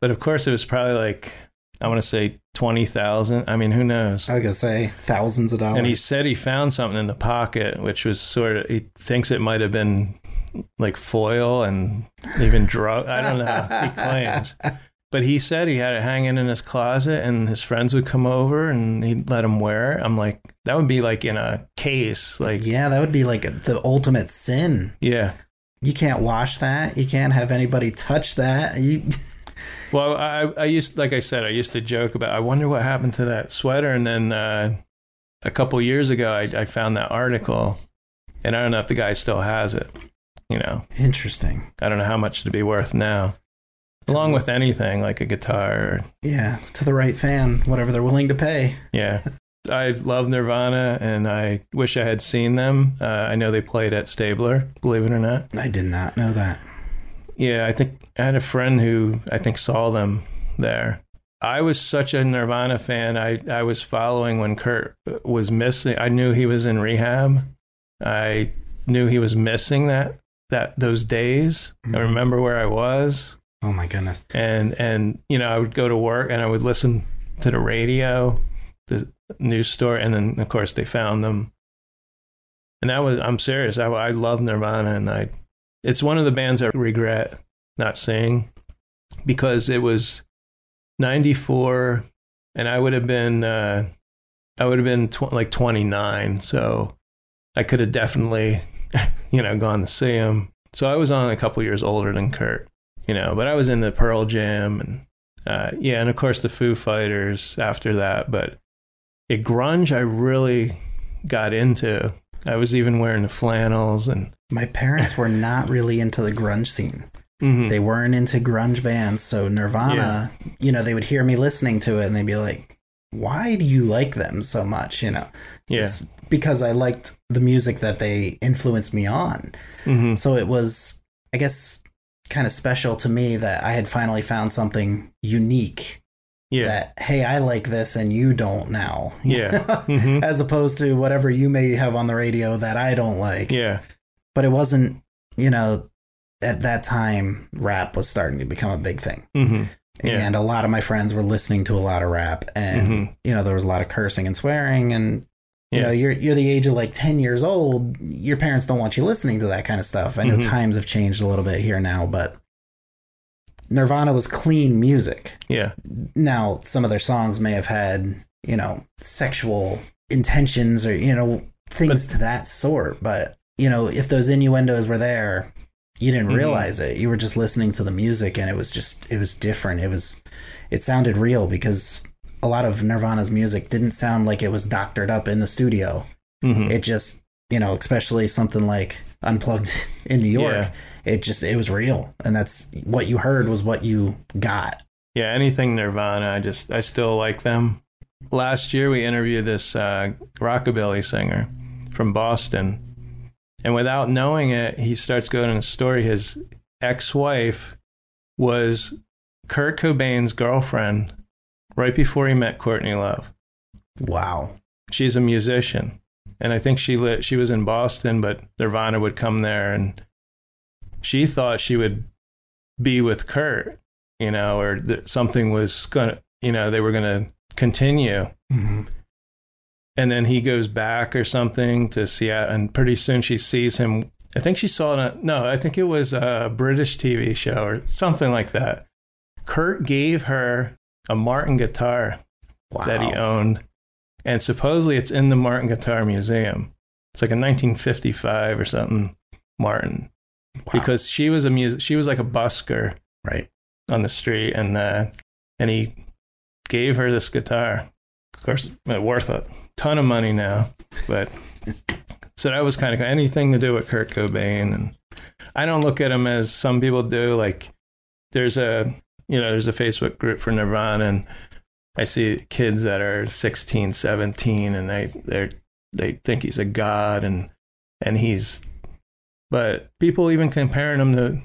But of course, it was probably like I want to say twenty thousand. I mean, who knows? I was say thousands of dollars. And he said he found something in the pocket, which was sort of he thinks it might have been like foil and even drug. I don't know. He claims. But he said he had it hanging in his closet, and his friends would come over and he'd let him wear it. I'm like, that would be like in a case. Like, Yeah, that would be like the ultimate sin. yeah. You can't wash that. You can't have anybody touch that. You, Well, I, I used, like I said, I used to joke about. I wonder what happened to that sweater, and then uh, a couple years ago, I, I found that article, and I don't know if the guy still has it. You know, interesting. I don't know how much it'd be worth now. Along with anything like a guitar, or, Yeah, to the right fan, whatever they're willing to pay. yeah. I love Nirvana, and I wish I had seen them. Uh, I know they played at Stabler, believe it or not. I did not know that. Yeah, I think I had a friend who I think saw them there. I was such a Nirvana fan. I, I was following when Kurt was missing. I knew he was in rehab. I knew he was missing that that those days. I Mhm. remember where I was, Oh my goodness. and and you know I would go to work and I would listen to the radio, the news story, and then of course they found them. And that was I'm serious. I I love Nirvana, and I it's one of the bands I regret not seeing because it was 94 and I would have been uh I would have been tw- like 29 so I could have definitely you know gone to see him so I was on a couple years older than Kurt you know but I was in the Pearl Jam and uh yeah and of course the Foo Fighters after that but it grunge I really got into I was even wearing the flannels and My parents were not really into the grunge scene. Mhm. They weren't into grunge bands, so Nirvana, you know, they would hear me listening to it and they'd be like, "Why do you like them so much?" You know, yeah it's because I liked the music that they influenced me on. hmm So it was, I guess, kind of special to me that I had finally found something unique. yeah That hey, I like this and you don't now. Yeah. Mhm. As opposed to whatever you may have on the radio that I don't like. yeah But it wasn't, you know, at that time, rap was starting to become a big thing. hmm Yeah. And a lot of my friends were listening to a lot of rap, and Mhm. you know there was a lot of cursing and swearing, and you Yeah. know you're you're the age of like ten years old. Your parents don't want you listening to that kind of stuff. I know Mhm. times have changed a little bit here now, but Nirvana was clean music. yeah Now some of their songs may have had you know sexual intentions or you know things to that sort, but you know if those innuendos were there. You didn't Mhm. realize it. You were just listening to the music and it was just it was different. It was it sounded real because a lot of Nirvana's music didn't sound like it was doctored up in the studio. hmm It just, you know, especially something like Unplugged in New York, Yeah. it just it was real. And that's what you heard was what you got. Yeah, anything Nirvana, I just I still like them. Last year we interviewed this uh, rockabilly singer from Boston, and without knowing it, he starts going in a story. His ex-wife was Kurt Cobain's girlfriend right before he met Courtney Love. Wow. She's a musician, and I think she lit, she was in Boston, but Nirvana would come there, and she thought she would be with Kurt, you know, or that something was gonna, you know, they were gonna continue. hmm And then he goes back or something to Seattle, and pretty soon she sees him. I think she saw it. On, no, I think it was a British TV show or something like that. Kurt gave her a Martin guitar Wow. that he owned, and supposedly it's in the Martin Guitar Museum. It's like a 1955 or something Martin, Wow. because she was a music. She was like a busker right. on the street, and uh, and he gave her this guitar. Of course, it's worth a ton of money now, but so that was kind of anything to do with Kurt Cobain, and I don't look at him as some people do. Like there's a you know there's a Facebook group for Nirvana, and I see kids that are 16, 17, and they they they think he's a god, and and he's, but people even comparing him to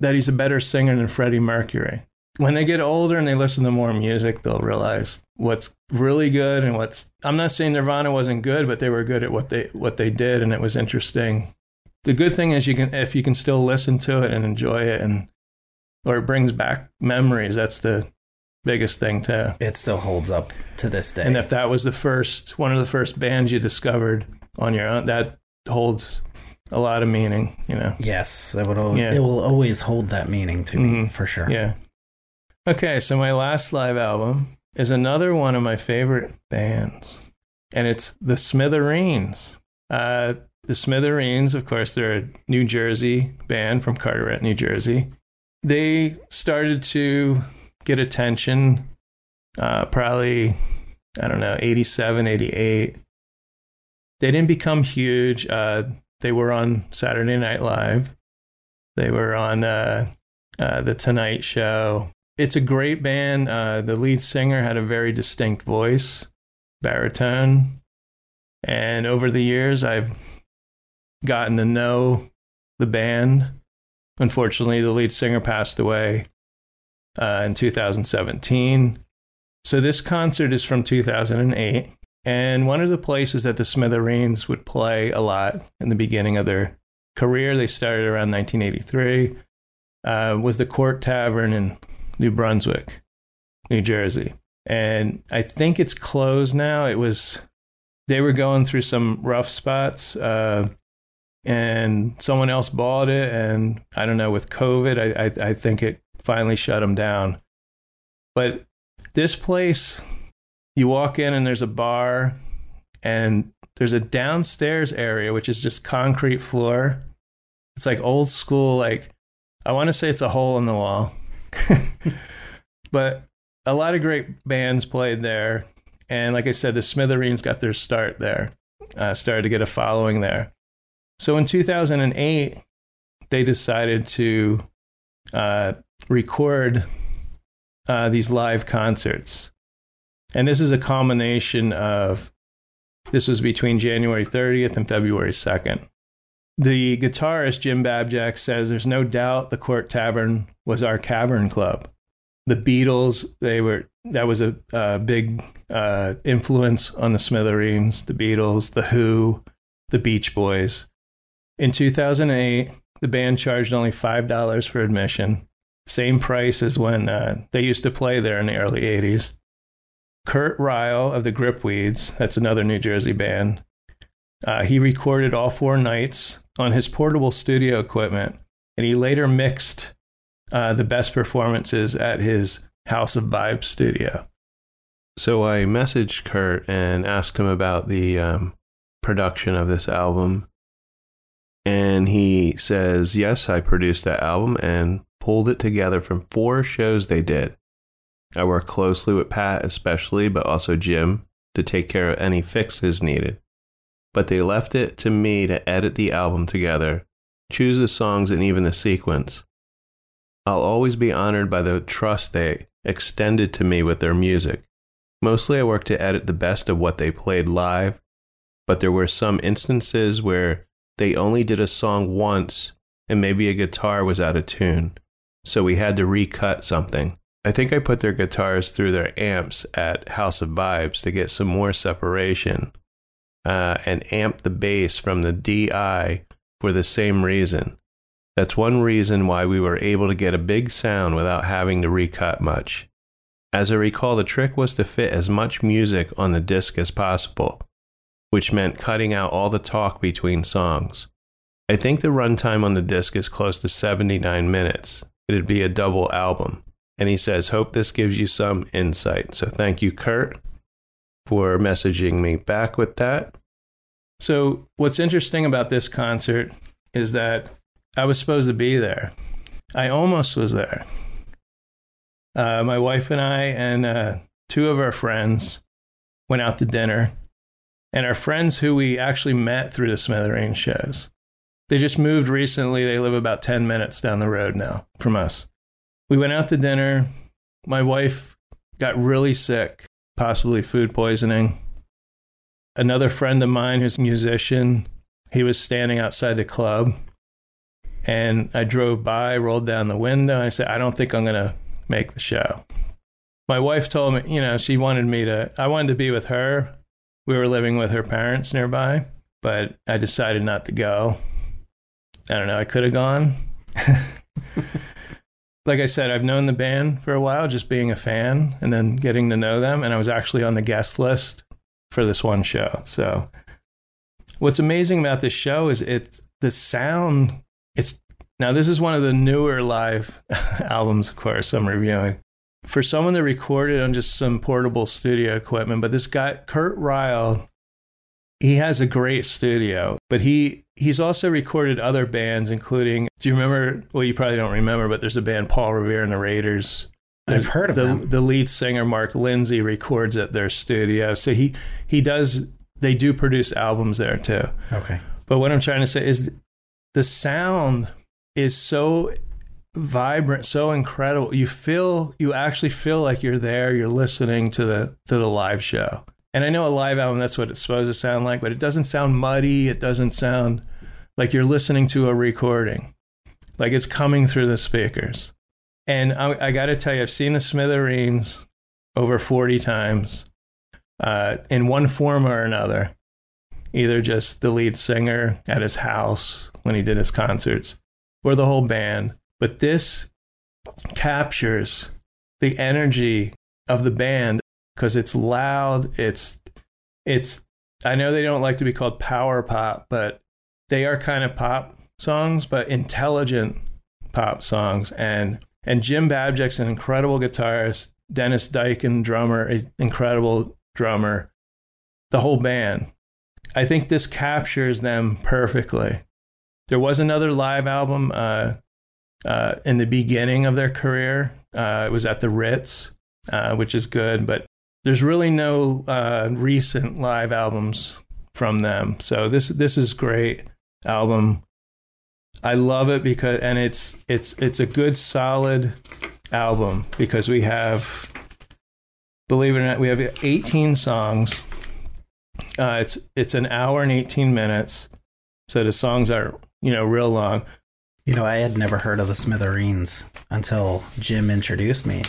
that he's a better singer than Freddie Mercury. When they get older and they listen to more music, they'll realize what's really good and what's. I'm not saying Nirvana wasn't good, but they were good at what they what they did, and it was interesting. The good thing is you can if you can still listen to it and enjoy it, and or it brings back memories. That's the biggest thing too. It still holds up to this day. And if that was the first one of the first bands you discovered on your own, that holds a lot of meaning. You know. yes, it would. Yeah. It will always hold that meaning to me Mhm. for sure. Yeah. Okay, so my last live album is another one of my favorite bands, and it's the Smithereens. Uh, the Smithereens, of course, they're a New Jersey band from Carteret, New Jersey. They started to get attention uh, probably, I don't know, 87, 88. They didn't become huge. Uh, they were on Saturday Night Live. They were on uh, uh, The Tonight Show. It's a great band. Uh, the lead singer had a very distinct voice, baritone. And over the years, I've gotten to know the band. Unfortunately, the lead singer passed away uh, in 2017. So this concert is from 2008. And one of the places that the Smithereens would play a lot in the beginning of their career, they started around 1983, uh, was the Court Tavern in New Brunswick, New Jersey. And I think it's closed now. It was, they were going through some rough spots. Uh, and someone else bought it. And I don't know, with COVID, I, I, I think it finally shut them down. But this place, you walk in and there's a bar, and there's a downstairs area which is just concrete floor. It's like old school, like I want to say it's a hole in the wall. but a lot of great bands played there. And like I said, the Smithereens got their start there, uh, started to get a following there. So in 2008, they decided to uh, record uh, these live concerts. And this is a combination of, this was between January 30th and February 2nd. The guitarist Jim Babjak says there's no doubt the Court Tavern was our cavern club. The Beatles, they were that was a, a big uh, influence on the Smithereens. The Beatles, the Who, the Beach Boys. In 2008, the band charged only five dollars for admission, same price as when uh, they used to play there in the early 80s. Kurt Reil of the Gripweeds, that's another New Jersey band, uh, he recorded all four nights on his portable studio equipment, and he later mixed uh, the best performances at his House of Vibes studio. So I messaged Kurt and asked him about the um, production of this album. And he says, Yes, I produced that album and pulled it together from four shows they did. I worked closely with Pat, especially, but also Jim, to take care of any fixes needed. But they left it to me to edit the album together, choose the songs, and even the sequence. I'll always be honored by the trust they extended to me with their music. Mostly, I worked to edit the best of what they played live, but there were some instances where they only did a song once and maybe a guitar was out of tune so we had to recut something. I think I put their guitars through their amps at House of Vibes to get some more separation uh, and amp the bass from the DI for the same reason. That's one reason why we were able to get a big sound without having to recut much. As I recall, the trick was to fit as much music on the disc as possible, which meant cutting out all the talk between songs. I think the runtime on the disc is close to 79 minutes, it'd be a double album. And he says, Hope this gives you some insight. So thank you, Kurt, for messaging me back with that. So, what's interesting about this concert is that I was supposed to be there. I almost was there. Uh, my wife and I and uh, two of our friends went out to dinner, and our friends who we actually met through the Smithereen shows they just moved recently. They live about 10 minutes down the road now from us. We went out to dinner. My wife got really sick, possibly food poisoning. Another friend of mine who's a musician, he was standing outside the club. And I drove by, rolled down the window, and I said, I don't think I'm going to make the show. My wife told me, you know, she wanted me to, I wanted to be with her. We were living with her parents nearby, but I decided not to go. I don't know. I could have gone. like I said, I've known the band for a while, just being a fan and then getting to know them. And I was actually on the guest list for this one show. So, what's amazing about this show is it's the sound. It's now, this is one of the newer live albums, of course, I'm reviewing. For someone that recorded on just some portable studio equipment, but this guy, Kurt Reil, he has a great studio, but he he's also recorded other bands, including. Do you remember? Well, you probably don't remember, but there's a band Paul Revere and the Raiders. I've heard of the, them. The lead singer Mark Lindsay records at their studio, so he he does. They do produce albums there too. Okay. But what I'm trying to say is the sound is so vibrant, so incredible. You feel you actually feel like you're there, you're listening to the to the live show. And I know a live album that's what it's supposed to sound like, but it doesn't sound muddy, it doesn't sound like you're listening to a recording. Like it's coming through the speakers. And I, I got to tell you, I've seen the Smithereens over 40 times uh, in one form or another either just the lead singer at his house when he did his concerts or the whole band. But this captures the energy of the band because it's loud. It's, it's, I know they don't like to be called power pop, but they are kind of pop songs, but intelligent pop songs. And, and Jim Babjak's an incredible guitarist. Dennis Diken, drummer, incredible drummer. The whole band. I think this captures them perfectly. There was another live album uh, uh, in the beginning of their career. Uh, it was at the Ritz, uh, which is good, but there's really no uh, recent live albums from them. So this this is great album. I love it because and it's it's it's a good solid album because we have believe it or not we have 18 songs uh, it's it's an hour and 18 minutes, so the songs are you know real long. You know, I had never heard of the Smithereens until Jim introduced me.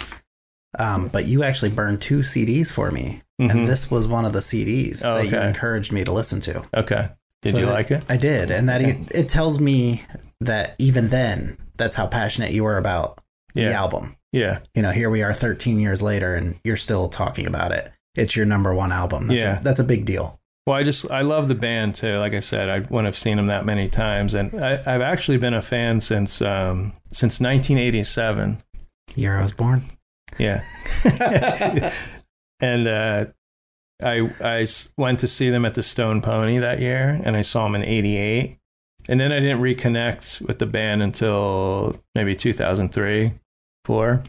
Um, but you actually burned two CDs for me, Mhm. and this was one of the CDs Oh, that you encouraged me to listen to. Okay, did So you that- like it? I did, and that e, it tells me that even then, that's how passionate you were about the album. yeah, You know, here we are 13 years later, and you're still talking about it. It's your number one album. That's Yeah. a, that's a big deal. Well, I just I love the band too. Like I said, I wouldn't have seen them that many times, and I, I've actually been a fan since um, since 1987. Year I was born. Yeah, and uh, I I went to see them at the Stone Pony that year, and I saw them in '88, and then I didn't reconnect with the band until maybe 2003, four.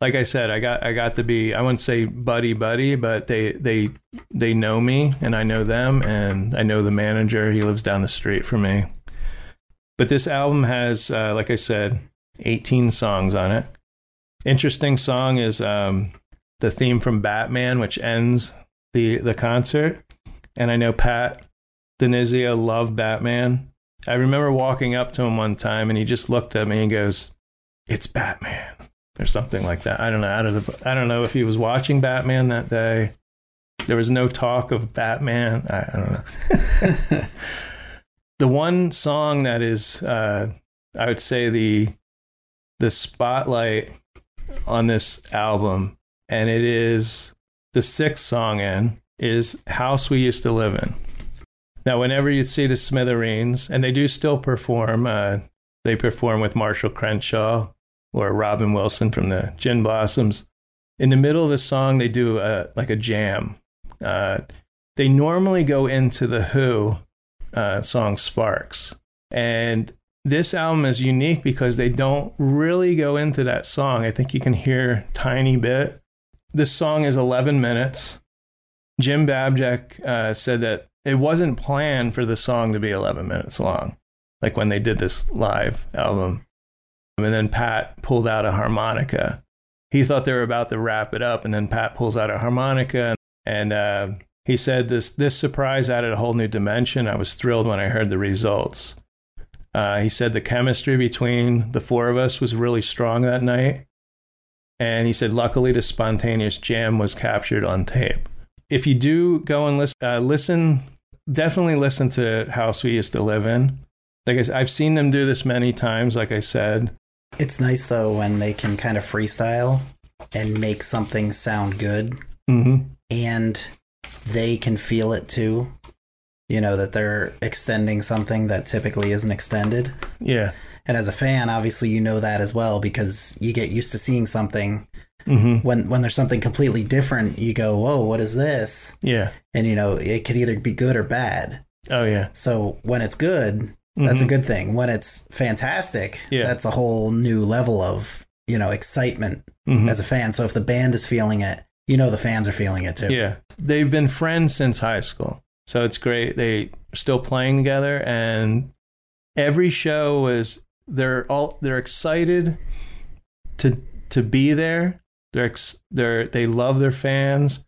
Like I said, I got I got to be I wouldn't say buddy buddy, but they they they know me and I know them, and I know the manager. He lives down the street from me. But this album has, uh, like I said, 18 songs on it. Interesting song is um, the theme from Batman, which ends the the concert. And I know Pat DiNizio loved Batman. I remember walking up to him one time, and he just looked at me and goes, "It's Batman," or something like that. I don't know. I don't know. I don't know if he was watching Batman that day. There was no talk of Batman. I, I don't know. the one song that is, uh, I would say the the spotlight on this album, and it is the sixth song in, is House We Used to Live In. Now, whenever you see the Smithereens, and they do still perform, uh, they perform with Marshall Crenshaw or Robin Wilson from the Gin Blossoms. In the middle of the song, they do a, like a jam. Uh, they normally go into the Who uh, song Sparks. And this album is unique because they don't really go into that song. I think you can hear tiny bit. This song is 11 minutes. Jim Babjak uh, said that it wasn't planned for the song to be 11 minutes long, like when they did this live album. And then Pat pulled out a harmonica. He thought they were about to wrap it up, and then Pat pulls out a harmonica, and uh, he said this this surprise added a whole new dimension. I was thrilled when I heard the results. Uh, he said the chemistry between the four of us was really strong that night. And he said, luckily, the spontaneous jam was captured on tape. If you do go and listen, uh, listen definitely listen to House We Used to Live In. Like I said, I've seen them do this many times, like I said. It's nice though when they can kind of freestyle and make something sound good hmm and they can feel it too. You know, that they're extending something that typically isn't extended. Yeah. And as a fan, obviously you know that as well because you get used to seeing something hmm When when there's something completely different, you go, "Whoa, what is this?" Yeah. And you know, it could either be good or bad. Oh yeah. So when it's good, that's a Mhm. good thing. When it's fantastic, Yeah. that's a whole new level of you know excitement Mhm. as a fan. So if the band is feeling it, you know the fans are feeling it too. Yeah. They've been friends since high school. So it's great. They still playing together and every show is they're all they're excited to to be there. They're ex, they're they love their fans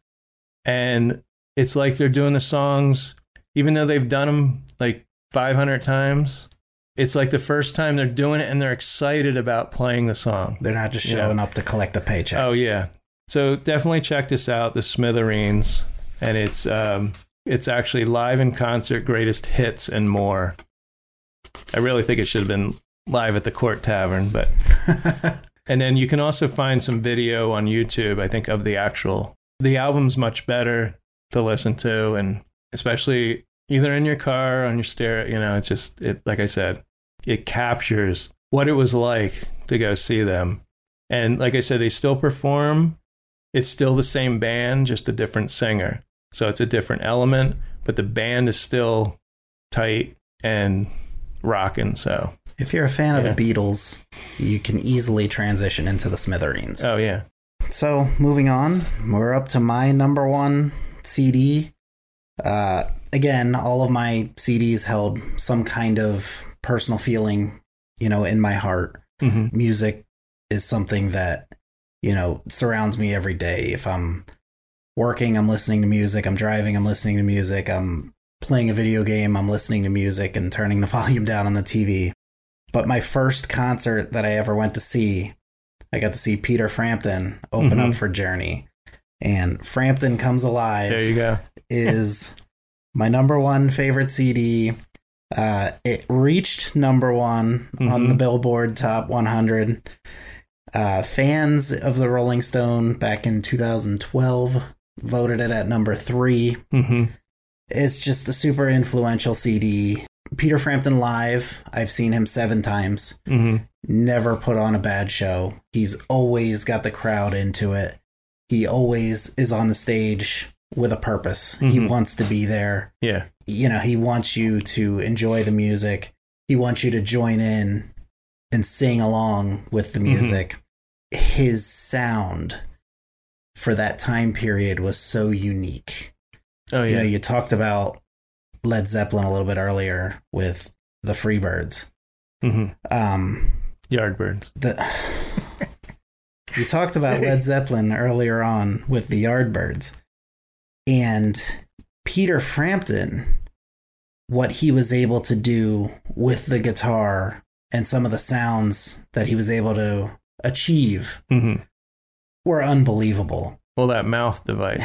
and it's like they're doing the songs even though they've done them like 500 times. It's like the first time they're doing it and they're excited about playing the song. They're not just Yeah. showing up to collect a paycheck. Oh yeah. So definitely check this out, the Smithereens, and it's um, it's actually live in concert, greatest hits and more. I really think it should have been live at the Court Tavern, but and then you can also find some video on YouTube. I think of the actual the album's much better to listen to, and especially either in your car on your stereo. You know, it's just it like I said, it captures what it was like to go see them. And like I said, they still perform. It's still the same band, just a different singer. So it's a different element, but the band is still tight and rocking. So, if you're a fan of the Beatles, you can easily transition into the Smithereens. oh yeah, So moving on, we're up to my number one CD. Uh, again, all of my CDs held some kind of personal feeling, you know, in my heart. hmm Music is something that, you know, surrounds me every day. If I'm working, I'm listening to music. I'm driving, I'm listening to music. I'm playing a video game, I'm listening to music and turning the volume down on the TV. But my first concert that I ever went to see, I got to see Peter Frampton open Mhm. up for Journey. And Frampton Comes Alive there you go. is my number one favorite CD. Uh, it reached number one on Mhm. the Billboard Top 100. Uh, fans of the Rolling Stone back in 2012 voted it at number three. hmm It's just a super influential CD. Peter Frampton live, I've seen him seven times. hmm Never put on a bad show. He's always got the crowd into it. He always is on the stage with a purpose. He Mhm. wants to be there. Yeah. You know, he wants you to enjoy the music. He wants you to join in and sing along with the Mhm. music. His sound for that time period was so unique Oh you yeah. know, you talked about Led Zeppelin a little bit earlier with the Freebirds. hmm Um, Yardbirds. the you talked about Led Zeppelin earlier on with the Yardbirds, and Peter Frampton, what he was able to do with the guitar and some of the sounds that he was able to achieve hmm were unbelievable. Well, that mouth device.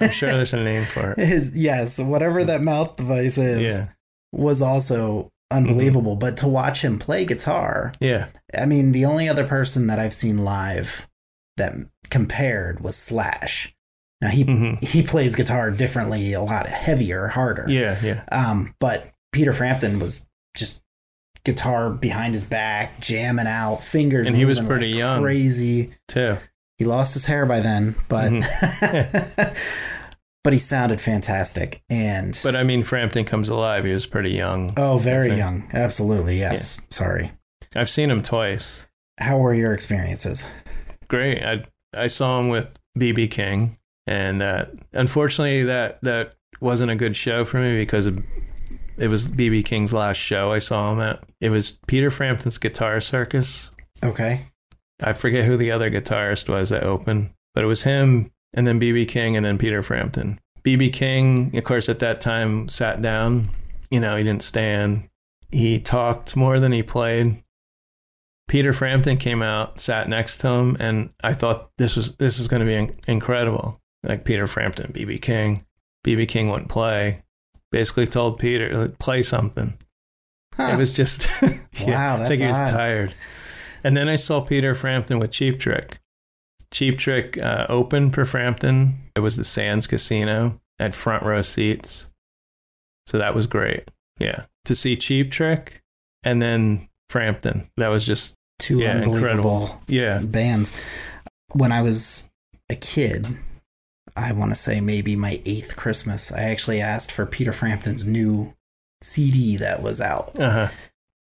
I'm sure there's a name for it. His, yes, whatever that mouth device is. Yeah. was also unbelievable. But to watch him play guitar, Yeah. I mean, the only other person that I've seen live that compared was Slash. Now he hmm he plays guitar differently, a lot heavier, harder. Yeah. Yeah. Um, but Peter Frampton was just guitar behind his back, jamming out, fingers, And he was pretty like young. crazy. Too. He lost his hair by then, but Mm-hmm. but he sounded fantastic. And But I mean, Frampton comes alive. He was pretty young. oh, very young, absolutely. Yes, sorry. I've seen him twice. How were your experiences? Great. I I saw him with BB King, and uh, unfortunately, that that wasn't a good show for me because of, it was BB King's last show I saw him at. It was Peter Frampton's Guitar Circus. Okay. I forget who the other guitarist was that opened, but it was him and then BB King and then Peter Frampton. BB King, of course, at that time sat down. You know, he didn't stand. He talked more than he played. Peter Frampton came out, sat next to him, and I thought this was this is going to be in- incredible. Like Peter Frampton, BB King, BB King wouldn't play. Basically, told Peter play something. Huh. It was just yeah, Wow, I think he was odd. tired. And then I saw Peter Frampton with Cheap Trick. Cheap Trick uh, opened for Frampton. It was the Sands Casino at front row seats. So that was great. Yeah. To see Cheap Trick and then Frampton. That was just two Yeah, unbelievable incredible. yeah. bands. when I was a kid, I want to say maybe my eighth Christmas, I actually asked for Peter Frampton's new CD that was out. Uh huh.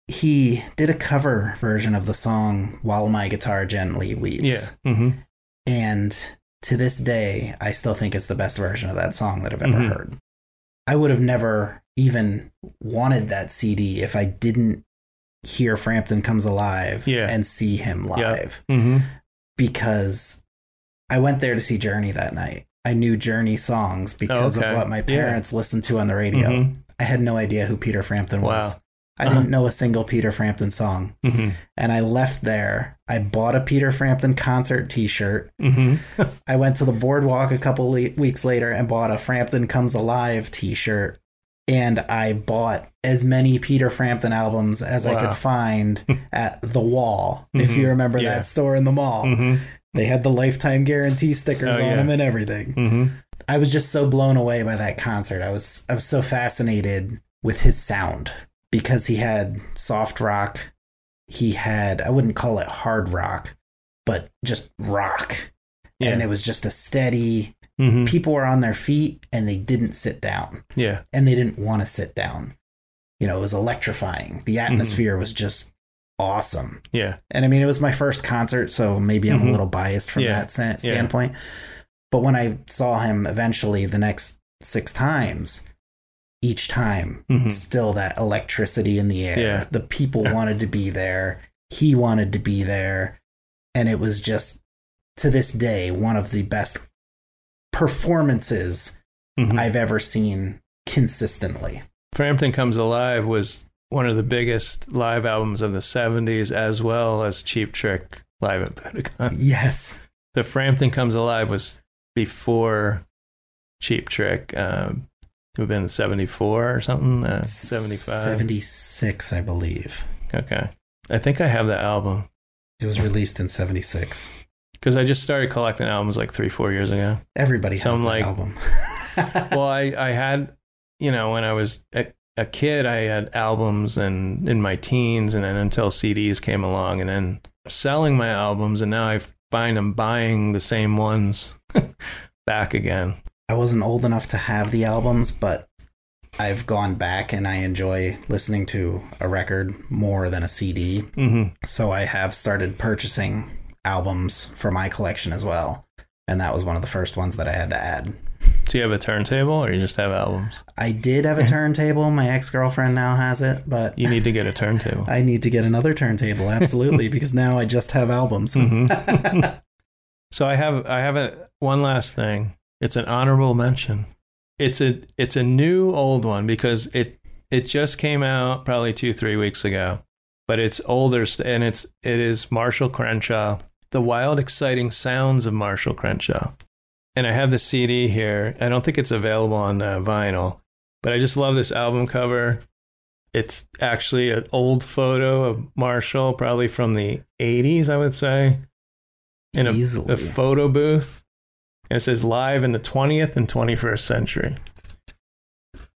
He did a cover version of the song While My Guitar Gently Weeps. Yeah. Mm-hmm. And to this day, I still think it's the best version of that song that I've ever Mhm. heard. I would have never even wanted that CD if I didn't hear Frampton Comes Alive Yeah. and see him live Mm-hmm. because I went there to see Journey that night. I knew Journey songs because okay. of what my Yeah. parents listened to on the radio. Mhm. I had no idea who Peter Frampton was. Wow. I Uh-huh. didn't know a single Peter Frampton song. Mm-hmm. And I left there. I bought a Peter Frampton concert t shirt. Mm-hmm. I went to the boardwalk a couple le- weeks later and bought a Frampton Comes Alive t shirt. And I bought as many Peter Frampton albums as I could find at The Wall. If you Mhm. remember Yeah. that store in the mall, Mm-hmm. they had the lifetime guarantee stickers Oh, on yeah. them and everything. Mm-hmm. I was just so blown away by that concert. I was I was so fascinated with his sound because he had soft rock, he had I wouldn't call it hard rock, but just rock. Yeah. And it was just a steady Mm-hmm. people were on their feet and they didn't sit down Yeah. and they didn't want to sit down. You know, it was electrifying. The Mm-hmm. atmosphere was just awesome. Yeah. And I mean, it was my first concert, so maybe I'm Mhm. a little biased from Yeah. that sta- standpoint. But when I saw him eventually the next six times, each time, Mhm. still that electricity in the air. Yeah. The people wanted to be there. He wanted to be there. And it was just, to this day, one of the best performances Mhm. I've ever seen consistently. Frampton Comes Alive was one of the biggest live albums of the 70s, as well as Cheap Trick live at Budokan. Yes. The Frampton Comes Alive was before Cheap Trick. Um, it would have been 74 or something, uh, 75. 76, I believe. Okay. I think I have the album It was released in 76. Because I just started collecting albums like three, four years ago. Everybody So has I'm like- album. well, I, I had, you know, when I was a, a kid, I had albums and in my teens, and then until CDs came along, and then selling my albums, and now I find I'm buying the same ones back again. I wasn't old enough to have the albums, but I've gone back and I enjoy listening to a record more than a CD. hmm So I have started purchasing albums for my collection as well. And that was one of the first ones that I had to add. Do you have a turntable, or you just have albums? I did have a turntable. My ex girlfriend now has it, but You need to get a turntable. I need to get another turntable, absolutely, because now I just have albums. Mhm. so I have I have a one last thing. It's an honorable mention. It's a it's a new old one because it it just came out probably two three weeks ago, but it's older and it's it is Marshall Crenshaw, the wild exciting sounds of Marshall Crenshaw, and I have the CD here. I don't think it's available on uh, vinyl, but I just love this album cover. It's actually an old photo of Marshall, probably from the 80s, I would say in a, a photo booth. And it says live in the 20th and 21st century.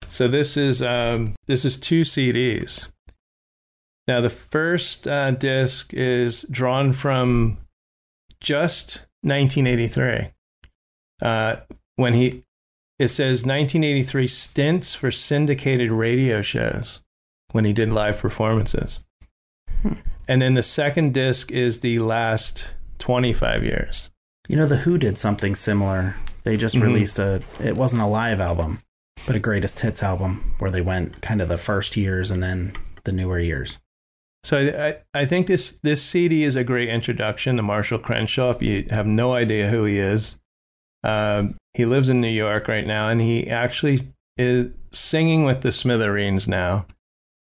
So this is um, this is two CDs. Now the first uh, disc is drawn from just 1983. Uh, when he it says 1983 stints for syndicated radio shows when he did live performances. Hmm. And then the second disc is the last 25 years. You know, The Who did something similar. They just Mhm. released a, it wasn't a live album, but a greatest hits album where they went kind of the first years and then the newer years. So I, I think this, this CD is a great introduction to Marshall Crenshaw. If you have no idea who he is, um, he lives in New York right now, and he actually is singing with the Smithereens now.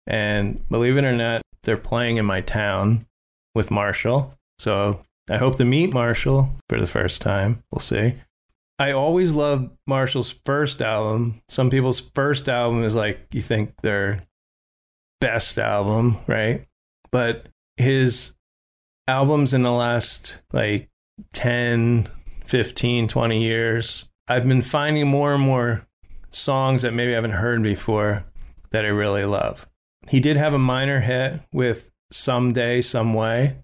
And believe it or not, they're playing in my town with Marshall. So I hope to meet Marshall for the first time. We'll see. I always loved Marshall's first album. Some people's first album is like you think their best album, right? But his albums in the last like 10, 15, 20 years, I've been finding more and more songs that maybe I haven't heard before that I really love. He did have a minor hit with Someday, Some Way,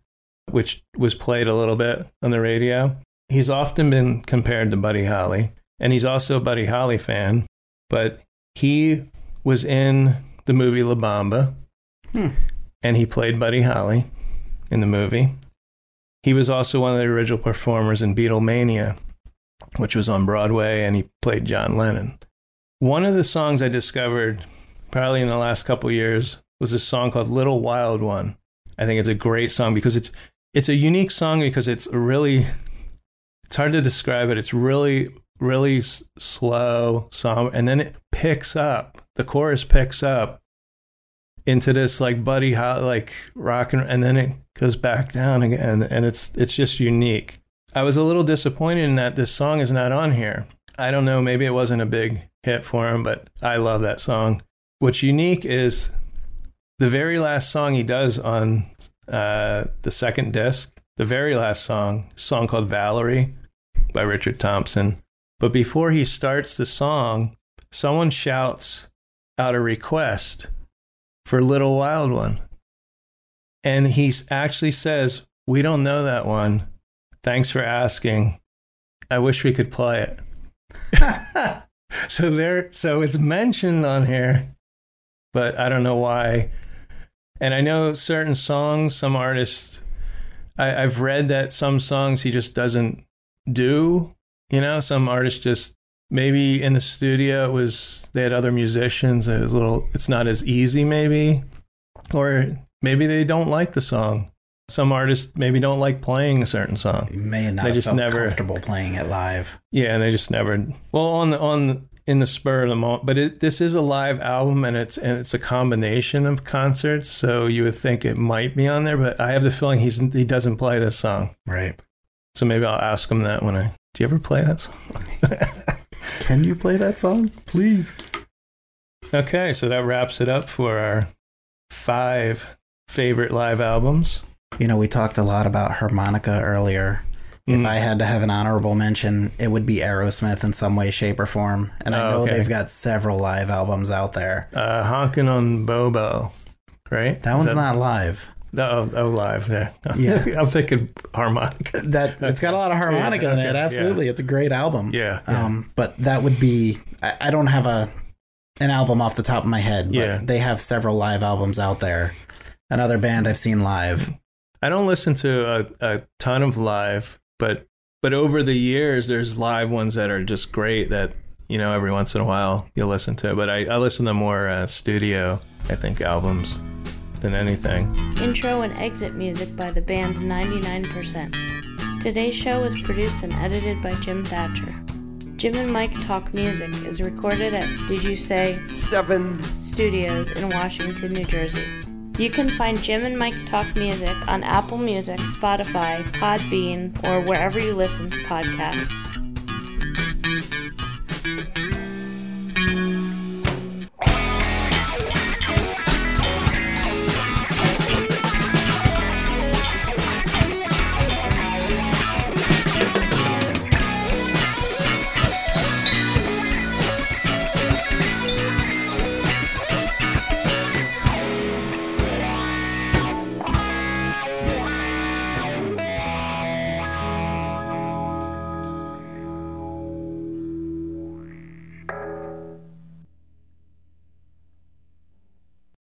which was played a little bit on the radio. He's often been compared to Buddy Holly, and he's also a Buddy Holly fan, but he was in the movie La Bamba, Hmm. And he played Buddy Holly in the movie. He was also one of the original performers in Beatlemania, which was on Broadway, and he played John Lennon. One of the songs I discovered probably in the last couple years was a song called Little Wild One. I think it's a great song because it's it's a unique song because it's really it's hard to describe it. It's really really slow song and then it picks up. The chorus picks up into this like buddy hot like rock and, and then it goes back down again and it's it's just unique. I was a little disappointed in that this song is not on here. I don't know, maybe it wasn't a big hit for him, but I love that song. What's unique is the very last song he does on uh, the second disc, the very last song, song called Valerie by Richard Thompson. But before he starts the song, someone shouts out a request for Little Wild One. And he actually says, We don't know that one. Thanks for asking. I wish we could play it. so there so it's mentioned on here, but I don't know why. And I know certain songs, some artists I, I've read that some songs he just doesn't do. You know, some artists just maybe in the studio it was they had other musicians. It was a little it's not as easy maybe. Or maybe they don't like the song. Some artists maybe don't like playing a certain song. You may not They just never- comfortable playing it live. Yeah, and they just never. Well, on the on in the spur of the moment, but it, this is a live album, and it's and it's a combination of concerts. So you would think it might be on there, but I have the feeling he's he doesn't play this song. Right. So maybe I'll ask him that when I. Do you ever play that song? Can you play that song, please? okay, so that wraps it up for our five favorite live albums. You know, we talked a lot about harmonica earlier. If Mm. I had to have an honorable mention, it would be Aerosmith in some way, shape, or form. And I Oh, know okay. they've got several live albums out there. Uh, honking on Bobo, right? That Is one's not live. Oh, oh, live. Yeah, Yeah. I'm thinking harmonica. That it's got a lot of harmonica Yeah, in it. yeah. Absolutely, it's a great album. Yeah, yeah. Um, but that would be. I, I don't have a an album off the top of my head. Yeah. they have several live albums out there. Another band I've seen live. I don't listen to a, a ton of live, but but over the years, there's live ones that are just great that you know every once in a while you'll listen to. But I, I listen to more uh, studio, I think, albums than anything. Intro and exit music by the band 99%. Today's show was produced and edited by Jim Thatcher. Jim and Mike Talk Music is recorded at Did You Say seven Studios in Washington, New Jersey. You can find Jim and Mike Talk Music on Apple Music, Spotify, Podbean, or wherever you listen to podcasts.